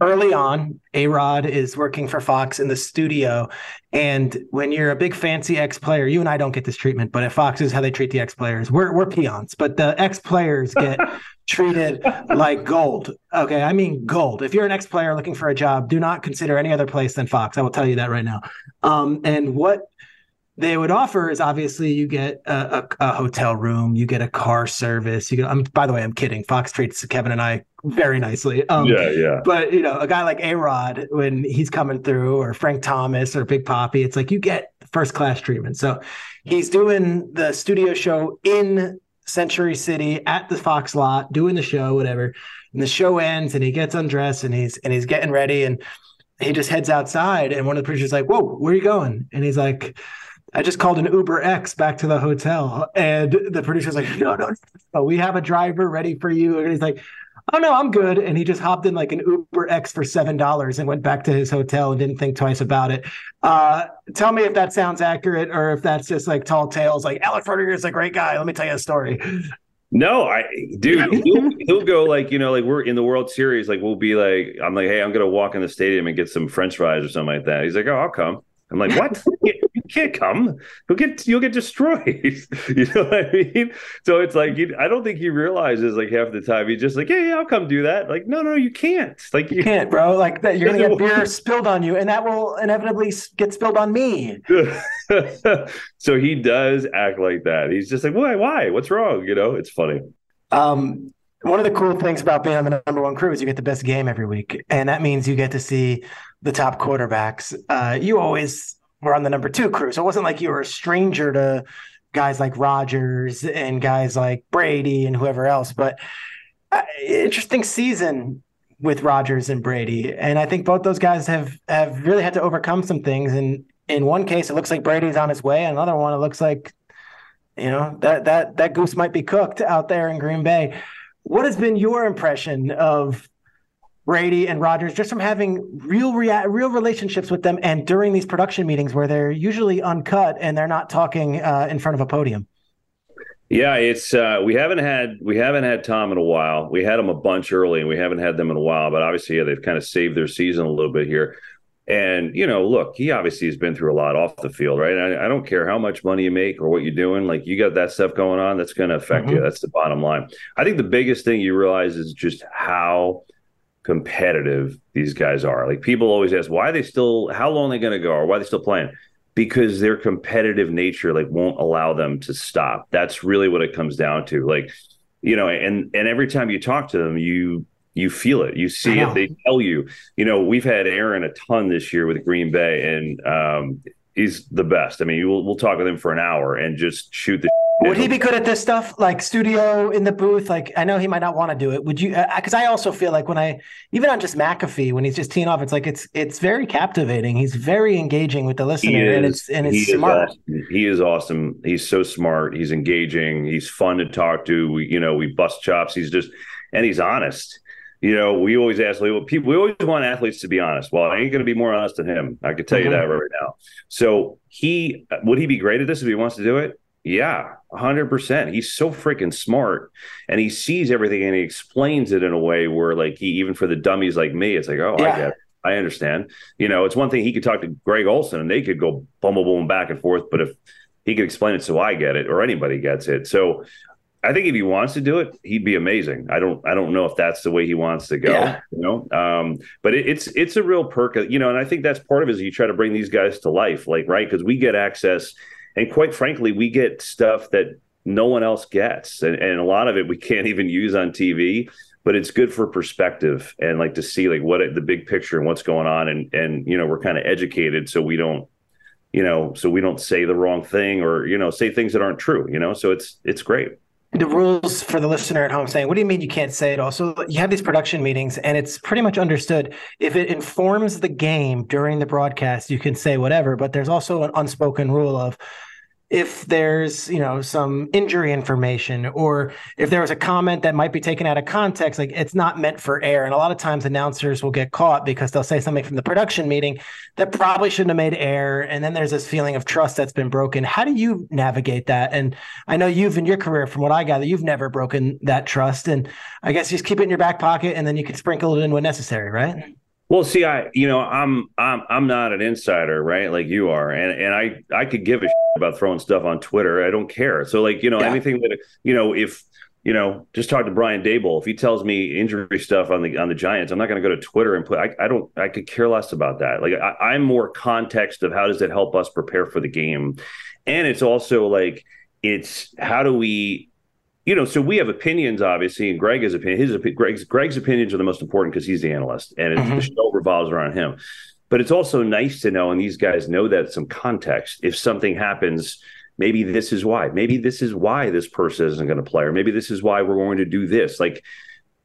early on, A Rod is working for Fox in the studio. And when you're a big fancy ex player, you and I don't get this treatment, but at Fox is how they treat the ex players. We're, we're peons, but the ex players get treated like gold. Okay. I mean, gold. If you're an ex player looking for a job, do not consider any other place than Fox. I will tell you that right now. Um, and what they would offer is obviously you get a, a, a, hotel room, you get a car service. You get. I'm by the way, I'm kidding. Fox treats Kevin and I very nicely. Um, yeah, yeah. But you know, a guy like A Rod when he's coming through, or Frank Thomas, or Big Poppy, it's like you get first class treatment. So he's doing the studio show in Century City at the Fox lot, doing the show, whatever. And the show ends, and he gets undressed, and he's and he's getting ready, and he just heads outside, and one of the producers like, "Whoa, where are you going?" And he's like I just called an Uber X back to the hotel, and the producer's like, "No, no, no, we have a driver ready for you." And he's like, "Oh no, I'm good." And he just hopped in like an Uber X for seven dollars and went back to his hotel and didn't think twice about it. Uh, tell me if that sounds accurate or if that's just like tall tales. Like Alex Rodriguez is a great guy. Let me tell you a story. No, I, dude, he'll, he'll, go like you know, like we're in the World Series. Like we'll be like, I'm like, hey, I'm gonna walk in the stadium and get some French fries or something like that. He's like, oh, I'll come. I'm like, what? can't come. You'll get you'll get destroyed. you know what I mean? So it's like I don't think he realizes like half the time he's just like, yeah, yeah, I'll come do that. Like, no, no, you can't. Like, you, you can't, bro. Like that, you're gonna get beer spilled on you, and that will inevitably get spilled on me. so he does act like that. He's just like, why? Why? What's wrong? You know, it's funny. Um, one of the cool things about being on the number one crew is you get the best game every week, and that means you get to see the top quarterbacks. Uh, you always were on the number two crew, so it wasn't like you were a stranger to guys like Rodgers and guys like Brady and whoever else. But uh, interesting season with Rodgers and Brady, and I think both those guys have have really had to overcome some things. And in one case, it looks like Brady's on his way. Another one, it looks like you know that that that goose might be cooked out there in Green Bay. What has been your impression of Brady and Rodgers just from having real rea- real relationships with them and during these production meetings where they're usually uncut and they're not talking uh, in front of a podium. Yeah, it's uh, we haven't had we haven't had Tom in a while. We had them a bunch early, and we haven't had them in a while. But obviously, yeah, they've kind of saved their season a little bit here. And you know, look, he obviously has been through a lot off the field, right? I, I don't care how much money you make or what you're doing. Like you got that stuff going on, that's going to affect mm-hmm. you. That's the bottom line. I think the biggest thing you realize is just how competitive these guys are. Like people always ask, why are they still? How long are they going to go, or why are they still playing? Because their competitive nature like won't allow them to stop. That's really what it comes down to. Like you know, and and every time you talk to them, you you feel it, you see it, they tell you. You know, we've had Aaron a ton this year with Green Bay, and um, he's the best. I mean, we'll we'll talk with him for an hour and just shoot the. Would he be good at this stuff, like studio in the booth? Like, I know he might not want to do it. Would you? Because uh, I also feel like when I, even on just McAfee, when he's just teeing off, it's like it's it's very captivating. He's very engaging with the listener, and it's and it's smart. Awesome. He is awesome. He's so smart. He's engaging. He's fun to talk to. We, you know, we bust chops. He's just, and he's honest you know, we always ask people, we always want athletes to be honest. Well, I ain't going to be more honest than him. I can tell mm-hmm. you that right now. So he, would he be great at this if he wants to do it? Yeah, 100%. He's so freaking smart and he sees everything and he explains it in a way where, like, he, even for the dummies like me, it's like, oh, yeah. I get it. I understand. You know, it's one thing he could talk to Greg Olsen and they could go boom, boom, back and forth. But if he could explain it so I get it or anybody gets it. So I think if he wants to do it, he'd be amazing. I don't I don't know if that's the way he wants to go. Yeah. You know, um, but it, it's it's a real perk, you know, and I think that's part of it is you try to bring these guys to life, like right, because we get access, and quite frankly, we get stuff that no one else gets, and, and a lot of it we can't even use on TV. But it's good for perspective and like to see like what the big picture and what's going on, and and you know we're kind of educated so we don't you know so we don't say the wrong thing or you know say things that aren't true you know so it's it's great the rules for the listener at home saying, What do you mean you can't say it all? So you have these production meetings, and it's pretty much understood. If it informs the game during the broadcast, you can say whatever, but there's also an unspoken rule of if there's you know some injury information or if there was a comment that might be taken out of context like it's not meant for air. And a lot of times announcers will get caught because they'll say something from the production meeting that probably shouldn't have made air. And then there's this feeling of trust that's been broken. How do you navigate that? And i know you've in your career from what i gather you've never broken that trust. And i guess just keep it in your back pocket and then you can sprinkle it in when necessary right well, see, I you know I'm I'm I'm not an insider, right? Like you are, and and I I could give a shit about throwing stuff on Twitter. I don't care. So like you know yeah. anything that you know if you know just talk to Brian Daboll if he tells me injury stuff on the on the Giants, I'm not going to go to Twitter and put I, I don't I could care less about that. Like I, I'm more context of how does it help us prepare for the game, and it's also like it's how do we you know, so we have opinions, obviously, and Greg has opinion. His Greg's Greg's opinions are the most important because he's the analyst, and mm-hmm. the show revolves around him. But it's also nice to know, and these guys know that some context. If something happens, maybe this is why. Maybe this is why this person isn't going to play, or maybe this is why we're going to do this. Like,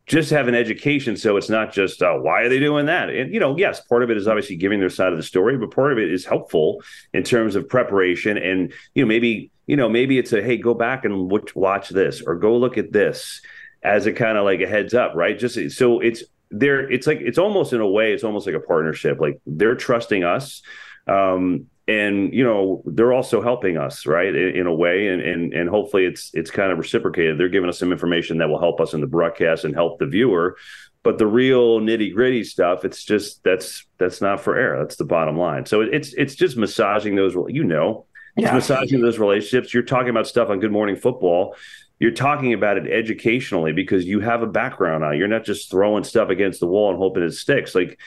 just have an education, so it's not just uh, why are they doing that. And you know, yes, part of it is obviously giving their side of the story, but part of it is helpful in terms of preparation, and you know, maybe you know, maybe it's a hey, go back and watch this or go look at this as a kind of like a heads up, right? Just so it's there. It's like it's almost in a way, it's almost like a partnership. Like they're trusting us, um, and you know they're also helping us, right, in, in, a way, and and and hopefully it's it's kind of reciprocated. They're giving us some information that will help us in the broadcast and help the viewer. But the real nitty gritty stuff, it's just that's that's not for air. That's the bottom line. So it's it's just massaging those. You know, yeah. massaging those relationships. You're talking about stuff on Good Morning Football. You're talking about it educationally because you have a background on it. You're not just throwing stuff against the wall and hoping it sticks. Like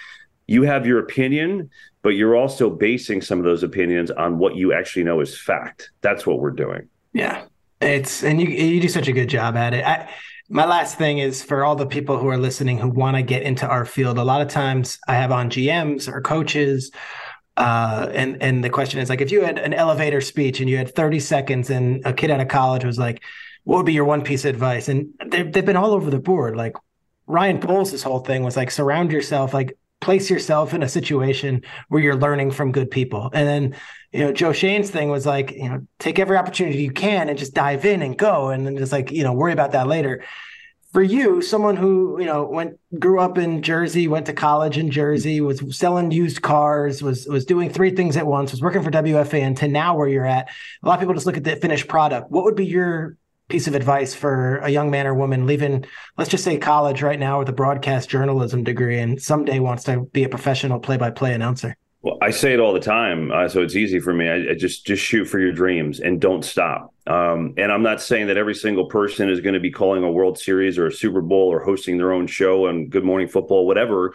you have your opinion, but you're also basing some of those opinions on what you actually know is fact. That's what we're doing. Yeah. It's and you you do such a good job at it. I, my last thing is for all the people who are listening who want to get into our field. A lot of times I have on GMs or coaches uh, and and the question is like if you had an elevator speech and you had 30 seconds and a kid out of college was like what would be your one piece of advice? And they've, been all over the board. Like ryan poles whole thing was like surround yourself like place yourself in a situation where you're learning from good people. And then you know joe schoen's thing was like you know take every opportunity you can and just dive in and go. And then just like you know worry about that later for you, someone who you know went grew up in Jersey, went to college in Jersey, was selling used cars, was was doing three things at once, was working for WFAN, to now where you're at. A lot of people just look at the finished product. What would be your piece of advice for a young man or woman leaving, let's just say college right now with a broadcast journalism degree and someday wants to be a professional play by play announcer? Well, I say it all the time, uh, so it's easy for me. I, I, just just shoot for your dreams and don't stop. Um, and I'm not saying that every single person is going to be calling a World Series or a Super Bowl or hosting their own show on Good Morning Football, whatever.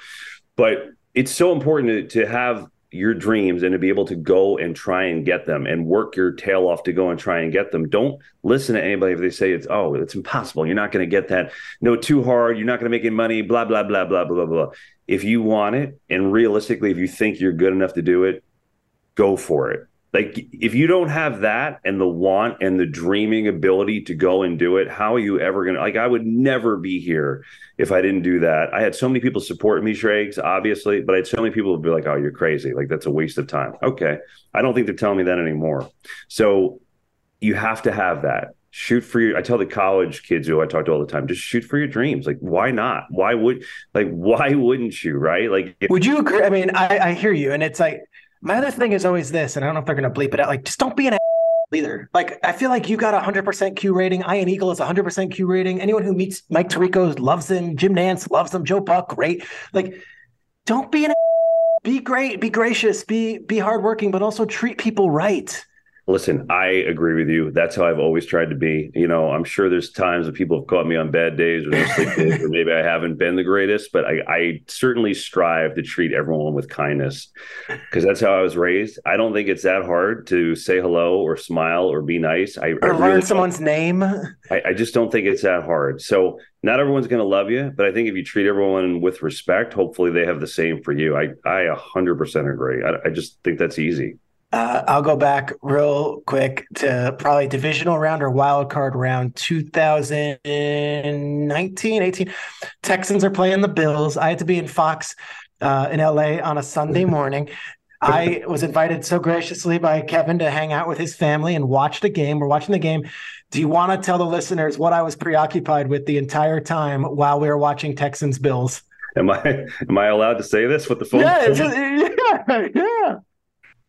But it's so important to, to have your dreams and to be able to go and try and get them and work your tail off to go and try and get them. Don't listen to anybody if they say it's oh it's impossible. You're not going to get that. No, too hard. You're not going to make any money. Blah blah blah blah blah blah. If you want it and realistically, if you think you're good enough to do it, go for it. Like if you don't have that and the want and the dreaming ability to go and do it, how are you ever gonna like I would never be here if I didn't do that. I had so many people support me, Schrags, obviously, but I had so many people be like, Oh, you're crazy. Like that's a waste of time. Okay. I don't think they're telling me that anymore. So you have to have that. Shoot for your I tell the college kids who I talk to all the time, just shoot for your dreams. Like, why not? Why would like why wouldn't you? Right? Like if- would you agree? I mean, I, I hear you, and it's like my other thing is always this, and I don't know if they're going to bleep it out. Like, just don't be an either. Like, I feel like you got a hundred percent Q rating. Ian Eagle is a hundred percent Q rating. Anyone who meets Mike Tirico loves him. Jim Nantz loves him. Joe Buck, great. Like, don't be an. Be great. Be gracious. Be be hardworking, but also treat people right. Listen, I agree with you. That's how I've always tried to be. You know, I'm sure there's times that people have caught me on bad days or, days, or maybe I haven't been the greatest, but I, I certainly strive to treat everyone with kindness because that's how I was raised. I don't think it's that hard to say hello or smile or be nice. I, or I learn really someone's name. I, I just don't think it's that hard. So not everyone's going to love you, but I think if you treat everyone with respect, hopefully they have the same for you. I I 100% agree. I, I just think that's easy. Uh, I'll go back real quick to probably divisional round or wild card round 2019, 18. Texans are playing the Bills. I had to be in Fox uh, in LA on a Sunday morning. I was invited so graciously by Kevin to hang out with his family and watch the game. We're watching the game. Do you want to tell the listeners what I was preoccupied with the entire time while we were watching Texans Bills? Am I am I allowed to say this with the phone? Yeah, yeah, yeah.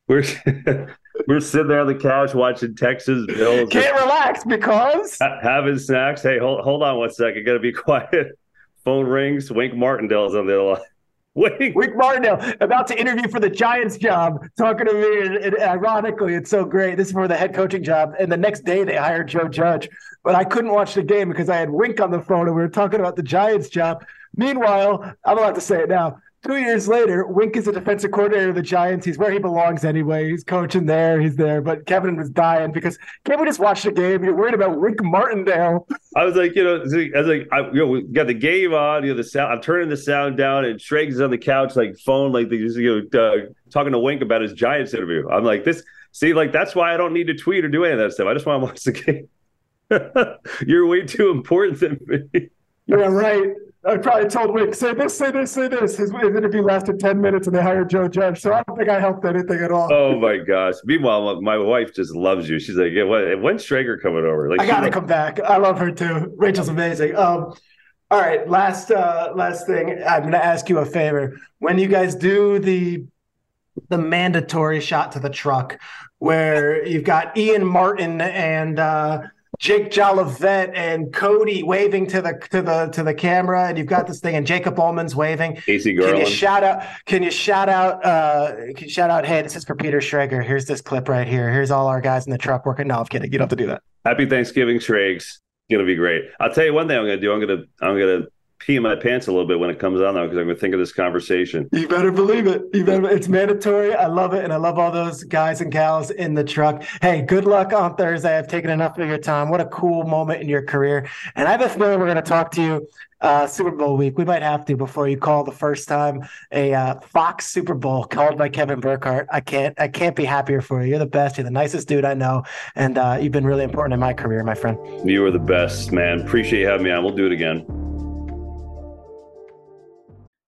We're we're sitting there on the couch watching Texas Bills. Can't relax because having snacks. Hey, hold hold on one second. Got to be quiet. Phone rings. Wink Martindale's on the other line. Wink. Wink Martindale about to interview for the Giants job, talking to me, and, and, ironically, it's so great. This is for the head coaching job, and the next day they hired Joe Judge, but I couldn't watch the game because I had Wink on the phone, and we were talking about the Giants job. Meanwhile, I'm allowed to say it now. Two years later, Wink is a defensive coordinator of the Giants. He's where he belongs anyway. He's coaching there. He's there. But Kevin was dying because can't we just watch the game? You're worried about Wink Martindale. I was like, you know, I was like, I, you know, we got the game on. You know, the sound. I'm turning the sound down, and Schrags is on the couch, like phone, like you know, uh, talking to Wink about his Giants interview. I'm like, this. See, like that's why I don't need to tweet or do any of that stuff. I just want to watch the game. You're way too important than me. Yeah, right. I probably told Wink, say this, say this, say this. His, his interview lasted 10 minutes and they hired Joe Judge. So I don't think I helped anything at all. Oh my gosh. Meanwhile, my wife just loves you. She's like, yeah, when, when's Schrager coming over? Like, I got to come back. I love her too. Rachel's amazing. Um, all right, last uh, last thing. I'm going to ask you a favor. When you guys do the the mandatory shot to the truck, where you've got Ian Martin and uh, Jake Jolivet and Cody waving to the to the to the camera, and you've got this thing, and Jacob Ullman's waving. Casey Can you shout out? Can you shout out? Uh, can you shout out? Hey, this is for Peter Schrager. Here's this clip right here. Here's all our guys in the truck working. No, I'm kidding. You don't have to do that. Happy Thanksgiving, Schrags. It's gonna be great. I'll tell you one thing I'm gonna do. I'm gonna I'm gonna pee in my pants a little bit when it comes on though, because I'm gonna think of this conversation. You better believe it. You better. It's mandatory. I love it, and I love all those guys and gals in the truck. Hey, good luck on Thursday. I've taken enough of your time. What a cool moment in your career, and I have a feeling we're gonna talk to you uh, Super Bowl week. We might have to before you call the first time a uh, Fox Super Bowl called by Kevin Burkhardt. I can't. I can't be happier for you. You're the best. You're the nicest dude I know, and uh, you've been really important in my career, my friend. You are the best, man. Appreciate you having me on. We'll do it again.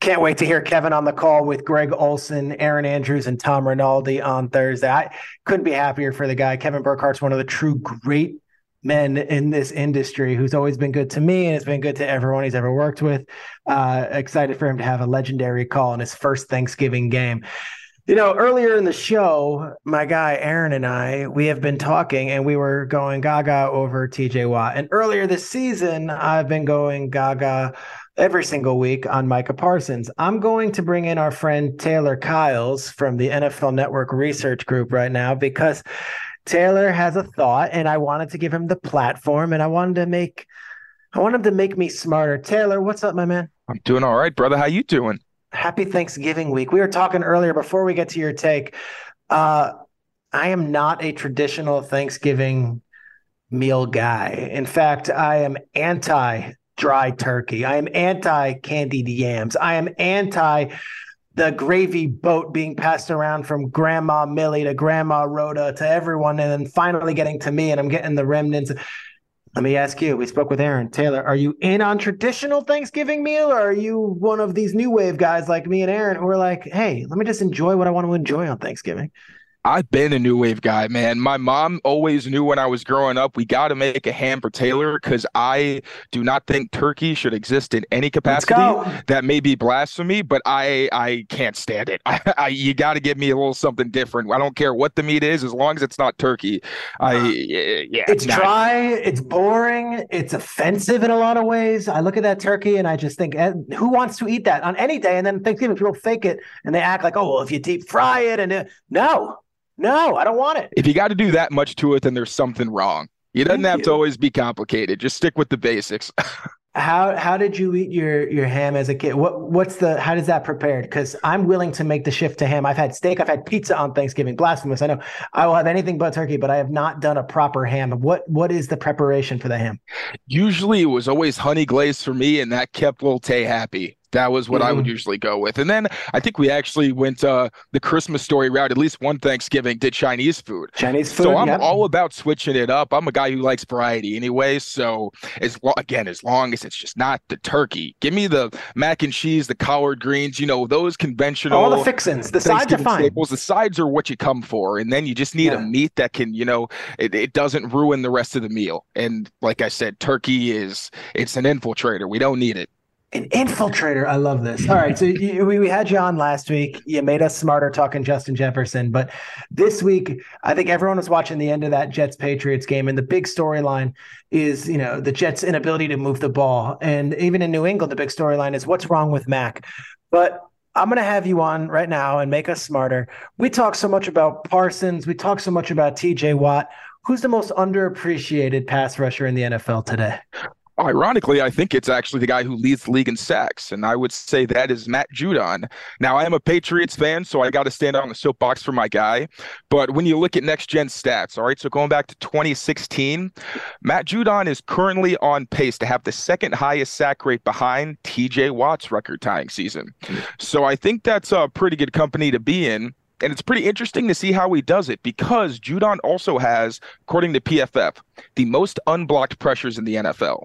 Can't wait to hear Kevin on the call with Greg Olsen, Erin Andrews, and Tom Rinaldi on Thursday. I couldn't be happier for the guy. Kevin Burkhardt's one of the true great men in this industry who's always been good to me and has been good to everyone he's ever worked with. Uh, excited for him to have a legendary call in his first Thanksgiving game. You know, earlier in the show, my guy Aaron and I, we have been talking and we were going gaga over TJ Watt. And earlier this season, I've been going gaga every single week on Micah Parsons. I'm going to bring in our friend Taylor Kyles from the NFL Network Research Group right now because Taylor has a thought and I wanted to give him the platform and I wanted to make I want him to make me smarter. Taylor, what's up, my man? I'm doing all right, brother. How you doing? Happy Thanksgiving week. We were talking earlier before we get to your take. Uh, I am not a traditional Thanksgiving meal guy. In fact, I am anti dry turkey. I am anti candied yams. I am anti the gravy boat being passed around from Grandma Millie to Grandma Rhoda to everyone, and then finally getting to me, and I'm getting the remnants. Let me ask you. We spoke with Aaron Taylor. Are you in on traditional Thanksgiving meal, or are you one of these new wave guys like me and Aaron who are like, "Hey, let me just enjoy what I want to enjoy on Thanksgiving"? I've been a new wave guy, man. My mom always knew when I was growing up, we got to make a ham for Taylor because I do not think turkey should exist in any capacity. That may be blasphemy, but I I can't stand it. I, I you got to give me a little something different. I don't care what the meat is, as long as it's not turkey. I yeah, It's nah. dry, it's boring, it's offensive in a lot of ways. I look at that turkey and I just think, eh, who wants to eat that on any day? And then Thanksgiving, people fake it and they act like, oh, well, if you deep fry it, and uh, no, no, I don't want it. If you got to do that much to it, then there's something wrong. It doesn't Thank have to always be complicated. Just stick with the basics. How how did you eat your your ham as a kid? What what's the how does that prepared? Because I'm willing to make the shift to ham. I've had steak, I've had pizza on Thanksgiving. Blasphemous, I know. I will have anything but turkey, but I have not done a proper ham. What what is the preparation for the ham? Usually it was always honey glazed for me, and that kept little Tay happy. That was what I would Mhm. usually go with. And then I think we actually went uh, the Christmas story route. At least one Thanksgiving did Chinese food. Chinese food. So I'm yep. all about switching it up. I'm a guy who likes variety anyway. So as lo- again, as long as it's just not the turkey, give me the mac and cheese, the collard greens. You know those conventional. all the fixins. The sides are fine. staples. The sides are what you come for, and then you just need Yeah. a meat that can, you know, it, it doesn't ruin the rest of the meal. And like I said, turkey is it's an infiltrator. We don't need it. An infiltrator. I love this. All right. So you, we, we had you on last week. You made us smarter talking Justin Jefferson. But this week, I think everyone was watching the end of that Jets Patriots game. And the big storyline is, you know, the Jets' inability to move the ball. And even in New England, the big storyline is what's wrong with Mac. But I'm going to have you on right now and make us smarter. We talk so much about Parsons. We talk so much about TJ Watt. Who's the most underappreciated pass rusher in the NFL today? Ironically, I think it's actually the guy who leads the league in sacks, and I would say that is Matt Judon. Now, I am a Patriots fan, so I got to stand on the soapbox for my guy. But when you look at next gen stats, all right, so going back to 2016, Matt Judon is currently on pace to have the second highest sack rate behind TJ Watt's record tying season. So I think that's a pretty good company to be in. And it's pretty interesting to see how he does it because Judon also has, according to PFF, the most unblocked pressures in the NFL.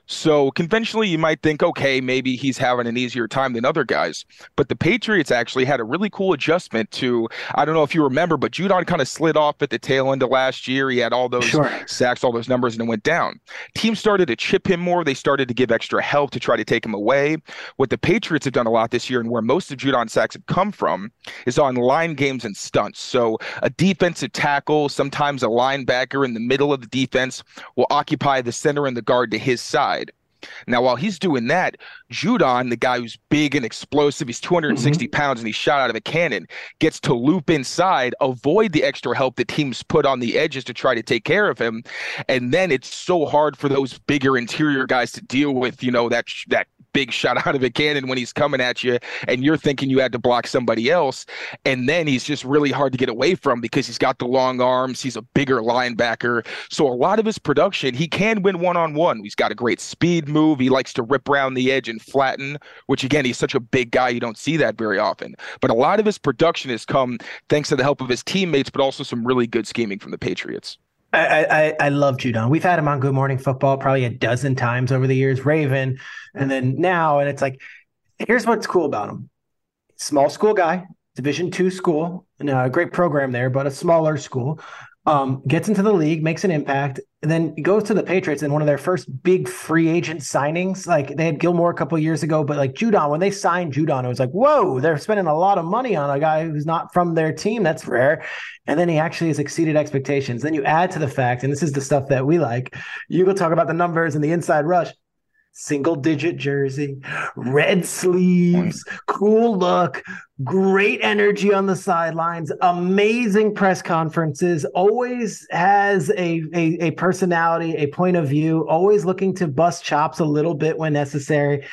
So conventionally, you might think, okay, maybe he's having an easier time than other guys. But the Patriots actually had a really cool adjustment to, I don't know if you remember, but Judon kind of slid off at the tail end of last year. He had all those Sure. sacks, all those numbers, and it went down. Teams started to chip him more. They started to give extra help to try to take him away. What the Patriots have done a lot this year, and where most of Judon's sacks have come from, is on line games and stunts. So a defensive tackle, sometimes a linebacker in the middle of the defense, will occupy the center and the guard to his side. Now, while he's doing that, Judon, the guy who's big and explosive, he's 260 mm-hmm. pounds and he's shot out of a cannon, gets to loop inside, avoid the extra help that teams put on the edges to try to take care of him. And then it's so hard for those bigger interior guys to deal with, you know, that that big shot out of a cannon when he's coming at you and you're thinking you had to block somebody else. And then he's just really hard to get away from because he's got the long arms. He's a bigger linebacker. So a lot of his production he can win one-on-one. He's got a great speed move. He likes to rip around the edge and flatten which again he's such a big guy you don't see that very often. But a lot of his production has come thanks to the help of his teammates but also some really good scheming from the patriots I, I I love Judon. We've had him on Good Morning Football probably a dozen times over the years, Raven, and then now, and it's like, here's what's cool about him: small school guy, Division two school, and a great program there, but a smaller school. Um, gets into the league, makes an impact, and then goes to the Patriots in one of their first big free agent signings. Like they had Gilmore a couple years ago, but like Judon, when they signed Judon, it was like, whoa, they're spending a lot of money on a guy who's not from their team. That's rare. And then he actually has exceeded expectations. Then you add to the fact, and this is the stuff that we like. You go talk about the numbers and the inside rush. Single digit jersey, red sleeves, cool look, great energy on the sidelines, amazing press conferences, always has a, a, a personality, a point of view, always looking to bust chops a little bit when necessary.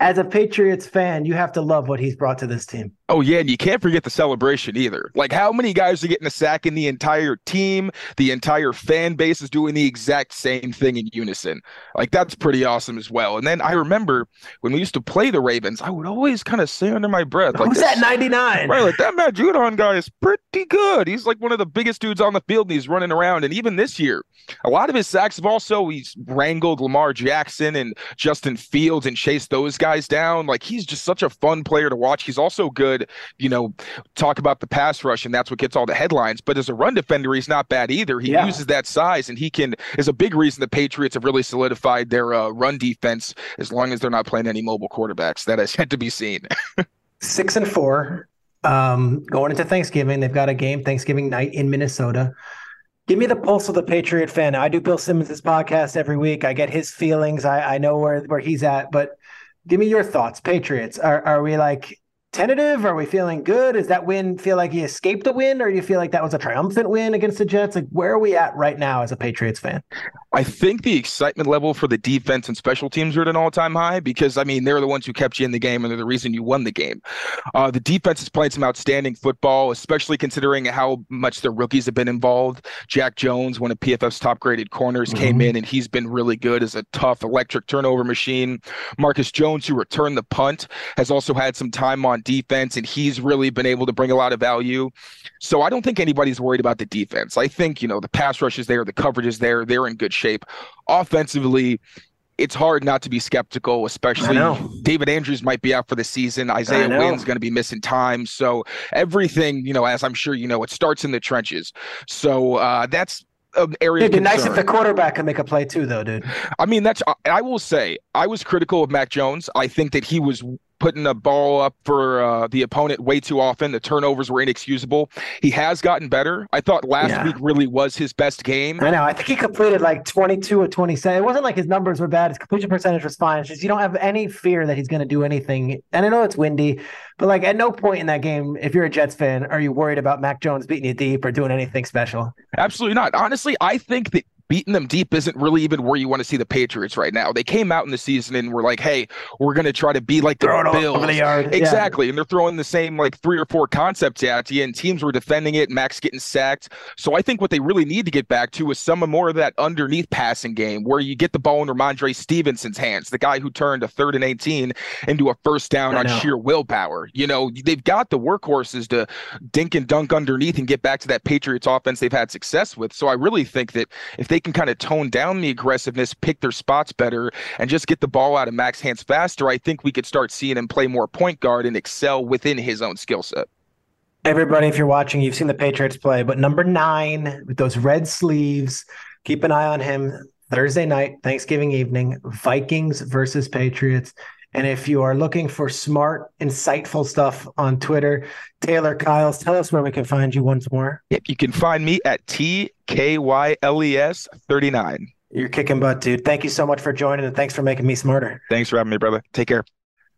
As a Patriots fan, you have to love what he's brought to this team. Oh yeah, and you can't forget the celebration either. Like how many guys are getting a sack in the entire team, the entire fan base is doing the exact same thing in unison. Like that's pretty awesome as well. And then I remember when we used to play the Ravens, I would always kind of say under my breath, like Who's that 99? Right, like that Matt Judon guy is pretty good. He's like one of the biggest dudes on the field, and he's running around. And even this year, a lot of his sacks have also he's wrangled Lamar Jackson and Justin Fields and chased those guys down. Like he's just such a fun player to watch. He's also good, you know, talk about the pass rush, and that's what gets all the headlines. But as a run defender, he's not bad either. He Yeah. uses that size, and he can is a big reason the Patriots have really solidified their uh, run defense. As long as they're not playing any mobile quarterbacks, that has yet to be seen. six and four. Um, going into Thanksgiving, they've got a game Thanksgiving night in Minnesota. Give me the pulse of the Patriot fan. I do Bill Simmons' podcast every week. I get his feelings. I, I know where, where he's at, but give me your thoughts. Patriots, are, are we like tentative? Are we feeling good? Is that win feel like he escaped a win, or do you feel like that was a triumphant win against the Jets? Like, where are we at right now as a Patriots fan? I think the excitement level for the defense and special teams are at an all-time high because I mean they're the ones who kept you in the game and they're the reason you won the game. Uh, the defense is playing some outstanding football, especially considering how much their rookies have been involved. Jack Jones, one of PFF's top-graded corners, mm-hmm. came in and he's been really good as a tough electric turnover machine. Marcus Jones, who returned the punt, has also had some time on defense and he's really been able to bring a lot of value. So I don't think anybody's worried about the defense. I think you know the pass rush is there, the coverage is there, they're in good shape. Offensively, it's hard not to be skeptical, especially David Andrews might be out for the season. Isaiah Wynn's going to be missing time. So everything, you know, as I'm sure you know, it starts in the trenches. So uh, that's an area. It'd be nice if the quarterback could make a play too, though, dude. I mean, that's. I will say, I was critical of Mac Jones. I think that he was putting the ball up for uh, the opponent way too often. The turnovers were inexcusable. He has gotten better. I thought last yeah. week really was his best game. I know. I think he completed like 22 or 27. It wasn't like his numbers were bad. His completion percentage was fine. It's just you don't have any fear that he's going to do anything. And I know it's windy, but like at no point in that game, if you're a Jets fan, are you worried about Mac Jones beating you deep or doing anything special? Absolutely not. Honestly, I think that beating them deep isn't really even where you want to see the Patriots right now. They came out in the season and were like, "Hey, we're going to try to be like the Throw Bills." The. Exactly, yeah. and they're throwing the same like three or four concepts at you, and teams were defending it. Max getting sacked. So I think what they really need to get back to is some more of that underneath passing game where you get the ball in Rhamondre Stevenson's hands, the guy who turned a third and eighteen into a first down on sheer willpower. You know, they've got the workhorses to dink and dunk underneath and get back to that Patriots offense they've had success with. So I really think that if they can kind of tone down the aggressiveness, pick their spots better, and just get the ball out of Mac's hands faster, I think we could start seeing him play more point guard and excel within his own skill set. Everybody, if you're watching, you've seen the Patriots play, but number nine with those red sleeves, keep an eye on him. Thursday night, Thanksgiving evening, Vikings versus Patriots. And if you are looking for smart, insightful stuff on Twitter, Taylor Kyles, tell us where we can find you once more. Yep, you can find me at TKYLES 39. You're kicking butt, dude. Thank you so much for joining and thanks for making me smarter. Thanks for having me, brother. Take care.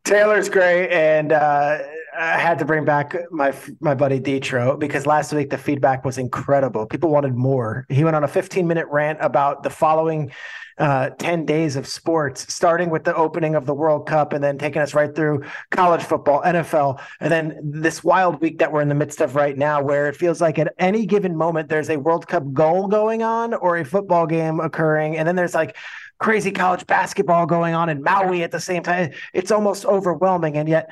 Taylor's great. And uh, I had to bring back my my buddy Ditro because last week the feedback was incredible. People wanted more. He went on a 15 minute rant about the following uh, 10 days of sports, starting with the opening of the World Cup and then taking us right through college football, NFL, and then this wild week that we're in the midst of right now, where it feels like at any given moment there's a World Cup goal going on or a football game occurring. And then there's like crazy college basketball going on in Maui at the same time. It's almost overwhelming. And yet,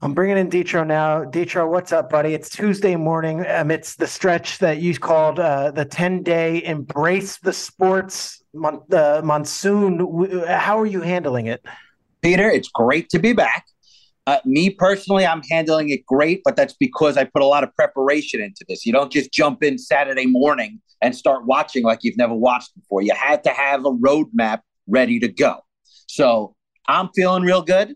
I'm bringing in Ditro now. Ditro, what's up, buddy? It's Tuesday morning amidst the stretch that you called uh, the 10 day embrace the sports mon- uh, monsoon. How are you handling it? Peter, it's great to be back. Uh, me personally, I'm handling it great, but that's because I put a lot of preparation into this. You don't just jump in Saturday morning and start watching like you've never watched before. You had to have a roadmap ready to go. So I'm feeling real good.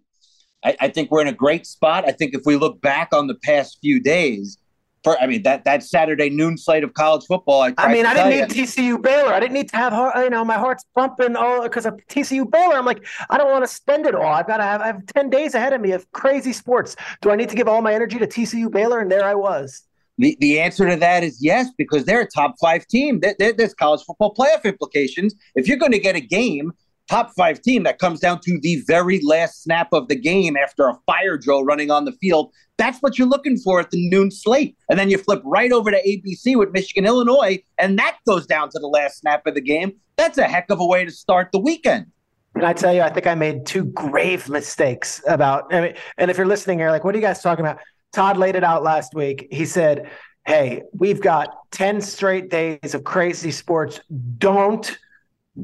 I, I, think we're in a great spot. I think if we look back on the past few days, for I mean that that Saturday noon slate of college football. I, I mean, I didn't need you. TCU Baylor. I didn't need to have you know my heart's pumping all because of TCU Baylor. I'm like, I don't want to spend it all. I've got to have I have ten days ahead of me of crazy sports. Do I need to give all my energy to TCU Baylor? And there I was. The, the answer to that is yes, because they're a top five team. There, there, there's college football playoff implications. If you're going to get a game top five team that comes down to the very last snap of the game after a fire drill running on the field. That's what you're looking for at the noon slate. And then you flip right over to ABC with Michigan, Illinois, and that goes down to the last snap of the game. That's a heck of a way to start the weekend. And I tell you, I think I made two grave mistakes about. I mean, and if you're listening, you're like, "What are you guys talking about?" Todd laid it out last week. He said, "Hey, we've got ten straight days of crazy sports. Don't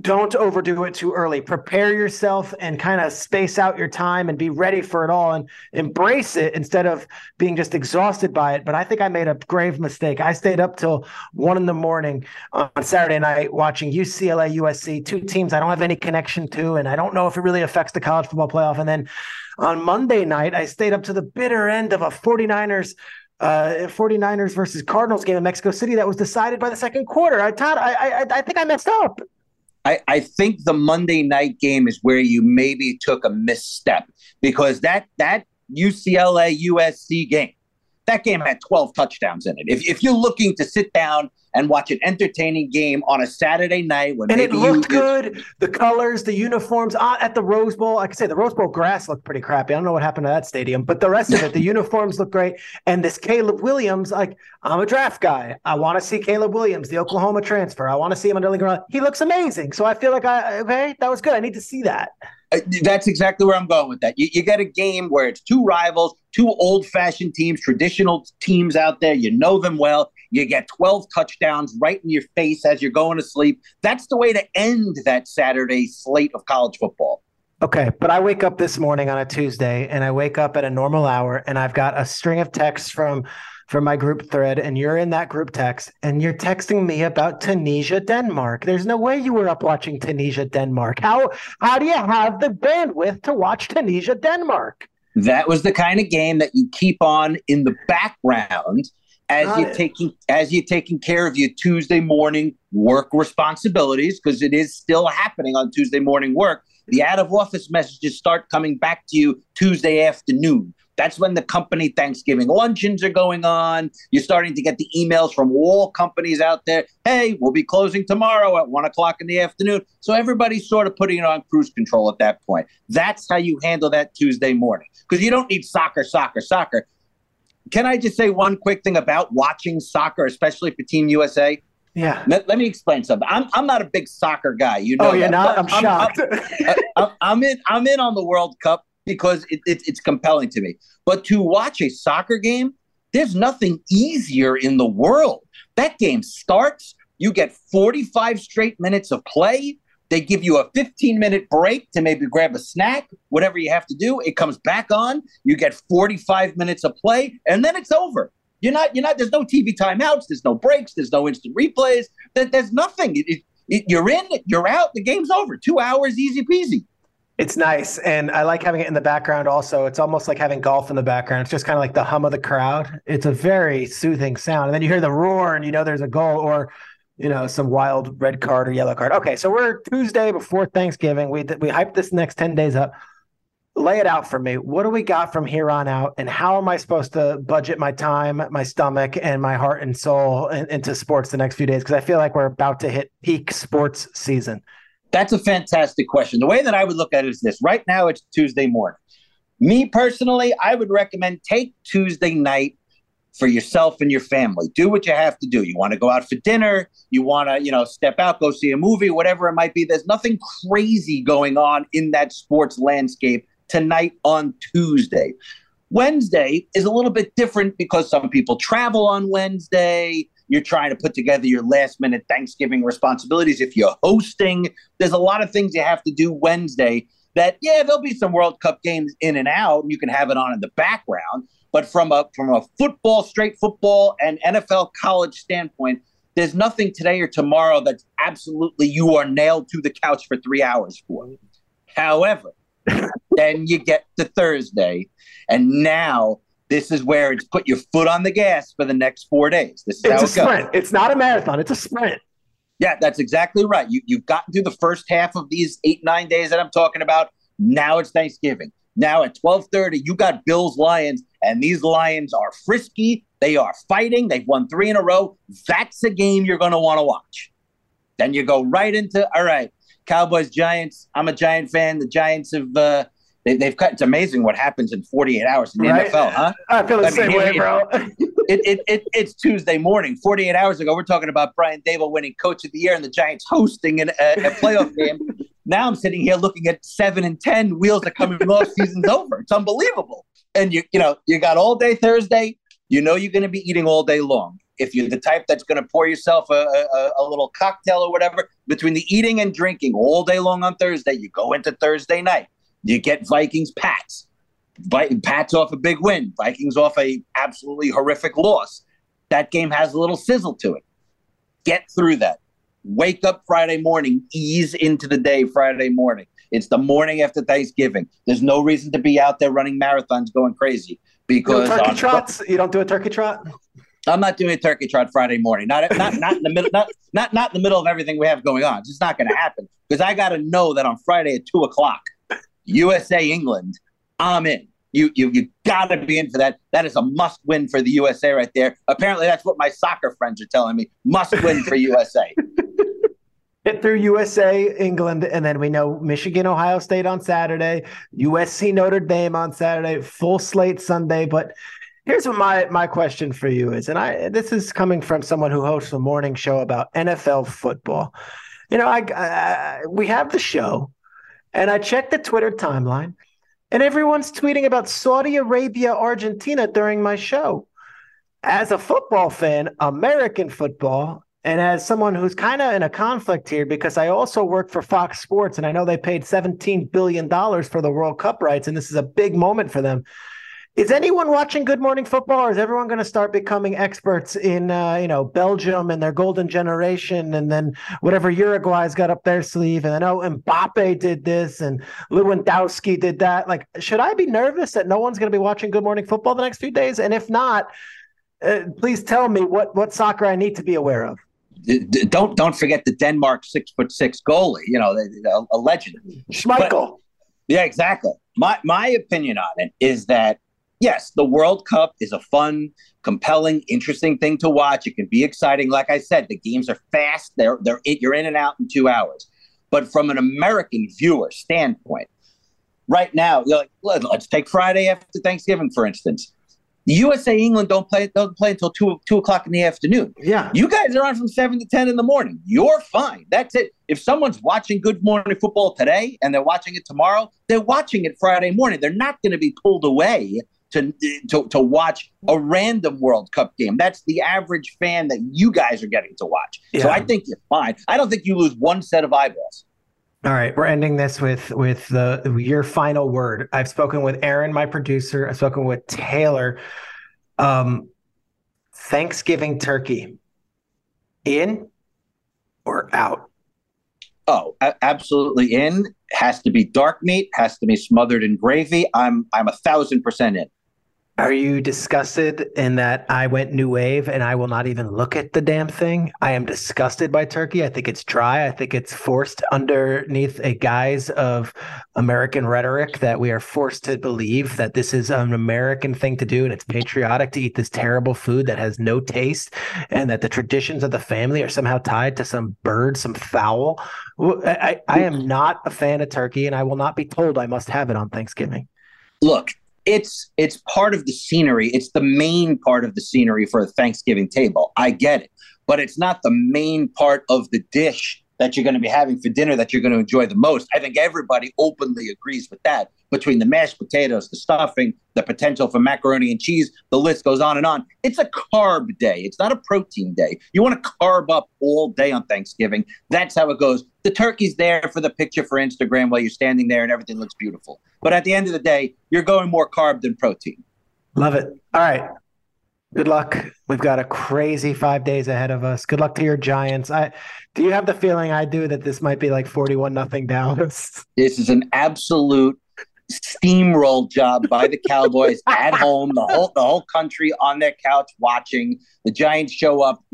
don't overdo it too early. Prepare yourself and kind of space out your time and be ready for it all and embrace it instead of being just exhausted by it. But I think I made a grave mistake. I stayed up till one in the morning on Saturday night watching UCLA, USC, two teams I don't have any connection to, and I don't know if it really affects the college football playoff. And then on Monday night, I stayed up to the bitter end of a 49ers uh, 49ers versus Cardinals game in Mexico City that was decided by the second quarter. I, Todd, I, I, I think I messed up. I, I think the Monday night game is where you maybe took a misstep because that that UCLA USC game. That game had 12 touchdowns in it. If, if you're looking to sit down and watch an entertaining game on a Saturday night when and it looked you, good. The colors, the uniforms uh, at the Rose Bowl. I could say the Rose Bowl grass looked pretty crappy. I don't know what happened to that stadium, but the rest of it, the uniforms look great. And this Caleb Williams, like I'm a draft guy. I want to see Caleb Williams, the Oklahoma transfer. I want to see him under Lincoln. He looks amazing. So I feel like I okay, that was good. I need to see that. Uh, That's exactly where I'm going with that. You, you get a game where it's two rivals, two old fashioned teams, traditional teams out there. You know them well. You get 12 touchdowns right in your face as you're going to sleep. That's the way to end that Saturday slate of college football. Okay, but I wake up this morning on a Tuesday and I wake up at a normal hour and I've got a string of texts from from my group thread and you're in that group text and you're texting me about Tunisia Denmark. There's no way you were up watching Tunisia Denmark. How how do you have the bandwidth to watch Tunisia Denmark? That was the kind of game that you keep on in the background as Got you're it. taking as you're taking care of your Tuesday morning work responsibilities because it is still happening on Tuesday morning work. The out of office messages start coming back to you Tuesday afternoon. That's when the company Thanksgiving luncheons are going on. You're starting to get the emails from all companies out there. Hey, we'll be closing tomorrow at one o'clock in the afternoon. So everybody's sort of putting it on cruise control at that point. That's how you handle that Tuesday morning because you don't need soccer, soccer, soccer. Can I just say one quick thing about watching soccer, especially for Team USA? Yeah. Let, let me explain something. I'm I'm not a big soccer guy. You know. Oh, you're not? but I'm shocked. I'm, uh, I'm, I'm in. I'm in on the World Cup because it, it, it's compelling to me. But to watch a soccer game, there's nothing easier in the world. That game starts. You get 45 straight minutes of play. They give you a 15 minute break to maybe grab a snack, whatever you have to do. It comes back on. You get 45 minutes of play, and then it's over. You're not. You're not. There's no TV timeouts. There's no breaks. There's no instant replays. There, there's nothing. It, it, it, you're in. You're out. The game's over. Two hours, easy peasy. It's nice. And I like having it in the background also. It's almost like having golf in the background. It's just kind of like the hum of the crowd. It's a very soothing sound. And then you hear the roar and you know there's a goal or, you know, some wild red card or yellow card. Okay, so we're Tuesday before Thanksgiving. We we hyped this next 10 days up. Lay it out for me. What do we got from here on out? And how am I supposed to budget my time, my stomach, and my heart and soul in, into sports the next few days? Because I feel like we're about to hit peak sports season. That's a fantastic question. The way that I would look at it is this right now, it's Tuesday morning. Me personally, I would recommend take Tuesday night for yourself and your family. Do what you have to do. You want to go out for dinner, you want to, you know, step out, go see a movie, whatever it might be. There's nothing crazy going on in that sports landscape tonight on Tuesday. Wednesday is a little bit different because some people travel on Wednesday. You're trying to put together your last minute Thanksgiving responsibilities. If you're hosting, there's a lot of things you have to do Wednesday that, yeah, there'll be some World Cup games in and out, and you can have it on in the background. But from a from a football, straight football, and NFL college standpoint, there's nothing today or tomorrow that's absolutely you are nailed to the couch for three hours for. However, then you get to Thursday, and now this is where it's put your foot on the gas for the next four days. This is how It's a it goes. sprint. It's not a marathon. It's a sprint. Yeah, that's exactly right. You, you've gotten through the first half of these eight, nine days that I'm talking about. Now it's Thanksgiving. Now at 1230, you got Bills Lions, and these Lions are frisky. They are fighting. They've won three in a row. That's a game you're going to want to watch. Then you go right into, all right, Cowboys, Giants. I'm a Giant fan. The Giants have, uh, they, they've cut. It's amazing what happens in 48 hours in the Right? NFL, huh? I feel the Let me same way, bro. it, it, it, it's Tuesday morning. 48 hours ago, we're talking about Brian Daboll winning Coach of the Year and the Giants hosting an, a, a playoff game. Now I'm sitting here looking at seven and 10 wheels are coming off. Season's over. It's unbelievable. And you, you know, you got all day Thursday. You know you're going to be eating all day long. If you're the type that's going to pour yourself a, a, a little cocktail or whatever, between the eating and drinking all day long on Thursday, you go into Thursday night. You get Vikings Pats. Pats off a big win. Vikings off a absolutely horrific loss. That game has a little sizzle to it. Get through that. Wake up Friday morning. Ease into the day Friday morning. It's the morning after Thanksgiving. There's no reason to be out there running marathons going crazy No because turkey trots. You don't do a turkey trot. I'm not doing a turkey trot Friday morning. Not not not in the middle. Not not not in the middle of everything we have going on. It's just not going to happen because I got to know that on Friday at two o'clock, USA England, I'm in. You you you gotta be in for that. That is a must win for the USA right there. Apparently, that's what my soccer friends are telling me. Must win for USA. Get through USA, England, and then we know Michigan, Ohio State on Saturday, USC, Notre Dame on Saturday, full slate Sunday. But here's what my my question for you is, and I this is coming from someone who hosts a morning show about NFL football. You know, I, I we have the show, and I checked the Twitter timeline, and everyone's tweeting about Saudi Arabia, Argentina during my show. As a football fan, American football, and as someone who's kind of in a conflict here, because I also work for Fox Sports and I know they paid $17 billion for the World Cup rights, and this is a big moment for them. Is anyone watching Good Morning Football, or is everyone going to start becoming experts in, uh, you know, Belgium and their golden generation, and then whatever Uruguay's got up their sleeve, and I know Mbappe did this, and Lewandowski did that. Like, should I be nervous that no one's going to be watching Good Morning Football the next few days? And if not, uh, please tell me what what soccer I need to be aware of don't don't forget the Denmark six foot six goalie. You know, a, a legend, Schmeichel. But, yeah, exactly. My my opinion on it is that yes, the World Cup is a fun, compelling, interesting thing to watch. It can be exciting. Like I said, the games are fast. They're they're you're in and out in two hours. But from an American viewer standpoint, right now, like, let's take Friday after Thanksgiving, for instance. The USA England don't play don't play until two two o'clock in the afternoon. Yeah, you guys are on from seven to ten in the morning. You're fine. That's it. If someone's watching Good Morning Football today and they're watching it tomorrow, they're watching it Friday morning. They're not going to be pulled away to, to to watch a random World Cup game. That's the average fan that you guys are getting to watch. Yeah. So I think you're fine. I don't think you lose one set of eyeballs. All right, we're ending this with with the your final word. I've spoken with Erin, my producer. I've spoken with Taylor. Um, Thanksgiving turkey, in or out? Oh, absolutely in. Has to be dark meat. Has to be smothered in gravy. I'm I'm a thousand percent in. Are you disgusted in that I went new wave and I will not even look at the damn thing? I am disgusted by turkey. I think it's dry. I think it's forced underneath a guise of American rhetoric that we are forced to believe that this is an American thing to do and it's patriotic to eat this terrible food that has no taste and that the traditions of the family are somehow tied to some bird, some fowl. I, I am not a fan of turkey and I will not be told I must have it on Thanksgiving. Look, it's it's part of the scenery. It's the main part of the scenery for a Thanksgiving table. I get it, but it's not the main part of the dish that you're going to be having for dinner that you're going to enjoy the most. I think everybody openly agrees with that. Between the mashed potatoes, the stuffing, the potential for macaroni and cheese, the list goes on and on. It's a carb day. It's not a protein day. You want to carb up all day on Thanksgiving. That's how it goes. The turkey's there for the picture for Instagram while you're standing there and everything looks beautiful. But at the end of the day, you're going more carb than protein. Love it. All right. Good luck. We've got a crazy five days ahead of us. Good luck to your Giants. I do you have the feeling I do that this might be like forty-one nothing Dallas? This is an absolute steamroll job by the Cowboys at home. The whole the whole country on their couch watching. The Giants show up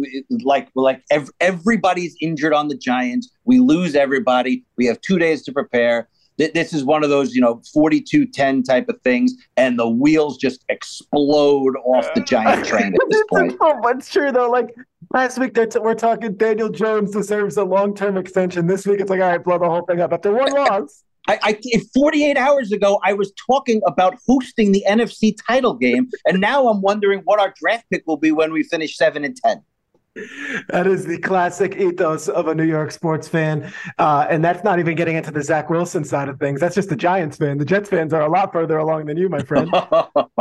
like like ev- everybody's injured on the Giants. We lose everybody. We have two days to prepare this is one of those, you know, 42-10 type of things, and the wheels just explode off the giant train at this point. oh, it's true though. Like last week, we're talking Daniel Jones deserves a long-term extension. This week, it's like, all right, blow the whole thing up after one loss. I, I 48 hours ago, I was talking about hosting the NFC title game, and now I'm wondering what our draft pick will be when we finish seven and ten that is the classic ethos of a New York sports fan. Uh, and that's not even getting into the Zach Wilson side of things. That's just the Giants fan. The Jets fans are a lot further along than you, my friend. the,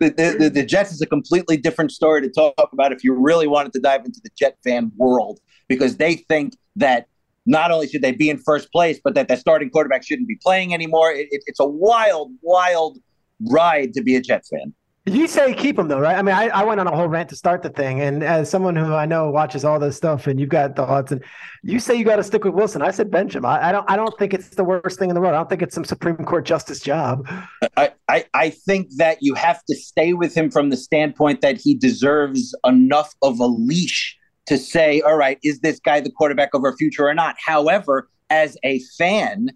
the, the, Jets is a completely different story to talk about if you really wanted to dive into the Jet fan world, because they think that not only should they be in first place, but that their starting quarterback shouldn't be playing anymore. It, it, it's a wild, wild ride to be a Jet fan. You say keep him though, right? I mean, I, I went on a whole rant to start the thing, and as someone who I know watches all this stuff, and you've got thoughts, and you say you got to stick with Wilson. I said bench him. I, I, don't. I don't think it's the worst thing in the world. I don't think it's some Supreme Court justice job. I, I I think that you have to stay with him from the standpoint that he deserves enough of a leash to say, all right, is this guy the quarterback of our future or not? However, as a fan,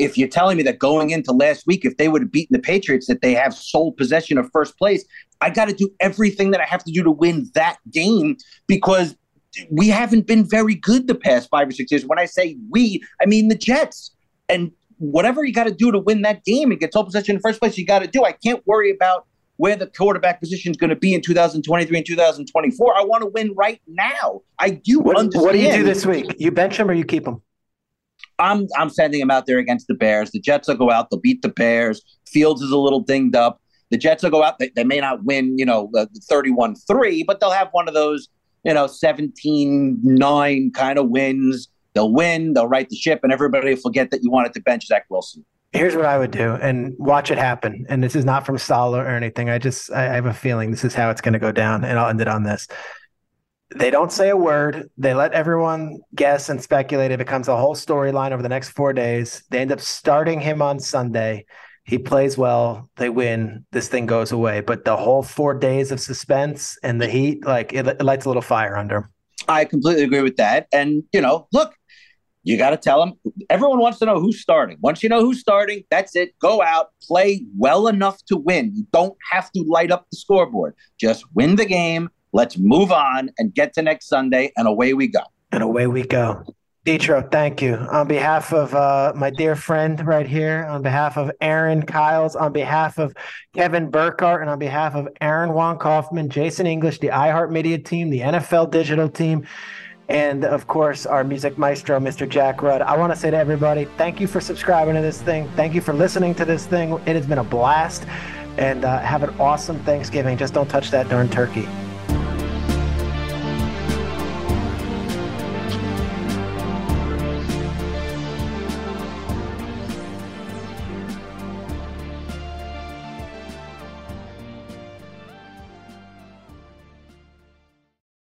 if you're telling me that going into last week, if they would have beaten the Patriots, that they have sole possession of first place, I got to do everything that I have to do to win that game because we haven't been very good the past five or six years. When I say we, I mean the Jets. And whatever you got to do to win that game and get sole possession in first place, you got to do. I can't worry about where the quarterback position is going to be in 2023 and 2024. I want to win right now. I do What, understand. what do you do this week? You bench him or you keep him? I'm I'm sending him out there against the Bears. The Jets will go out. They'll beat the Bears. Fields is a little dinged up. The Jets will go out. They, they may not win, you know, the 31-3, but they'll have one of those, you know, 17-9 kind of wins. They'll win. They'll right the ship, and everybody will forget that you wanted to bench Zach Wilson. Here's what I would do and watch it happen. And this is not from Saleh or anything. I just I have a feeling this is how it's going to go down, and I'll end it on this. They don't say a word. They let everyone guess and speculate. It becomes a whole storyline over the next four days. They end up starting him on Sunday. He plays well. They win. This thing goes away. But the whole four days of suspense and the heat, like it, it lights a little fire under him. I completely agree with that. And, you know, look, you got to tell them. Everyone wants to know who's starting. Once you know who's starting, that's it. Go out, play well enough to win. You don't have to light up the scoreboard. Just win the game. Let's move on and get to next Sunday, and away we go. And away we go. Ditro, thank you. On behalf of uh, my dear friend right here, on behalf of Aaron Kyles, on behalf of Kevin Burkhardt, and on behalf of Aaron Juan Kaufman, Jason English, the iHeartMedia team, the NFL digital team, and of course, our music maestro, Mr. Jack Rudd. I want to say to everybody, thank you for subscribing to this thing. Thank you for listening to this thing. It has been a blast. And uh, have an awesome Thanksgiving. Just don't touch that darn turkey.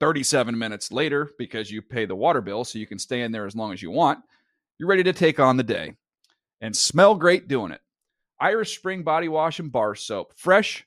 37 minutes later, because you pay the water bill so you can stay in there as long as you want, you're ready to take on the day and smell great doing it. Irish Spring Body Wash and Bar Soap. Fresh,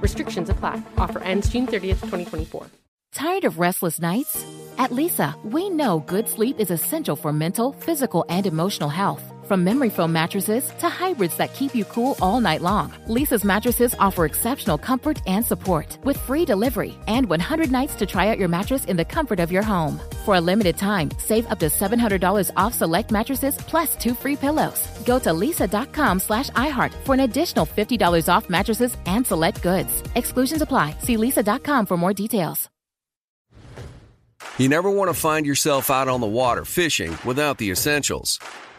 Restrictions apply. Offer ends June 30th, 2024. Tired of restless nights? At Leesa, we know good sleep is essential for mental, physical, and emotional health. From memory foam mattresses to hybrids that keep you cool all night long, Leesa's mattresses offer exceptional comfort and support with free delivery and 100 nights to try out your mattress in the comfort of your home. For a limited time, save up to $700 off select mattresses plus two free pillows. Go to leesa.com slash iHeart for an additional $50 off mattresses and select goods. Exclusions apply. See leesa.com for more details. You never want to find yourself out on the water fishing without the essentials.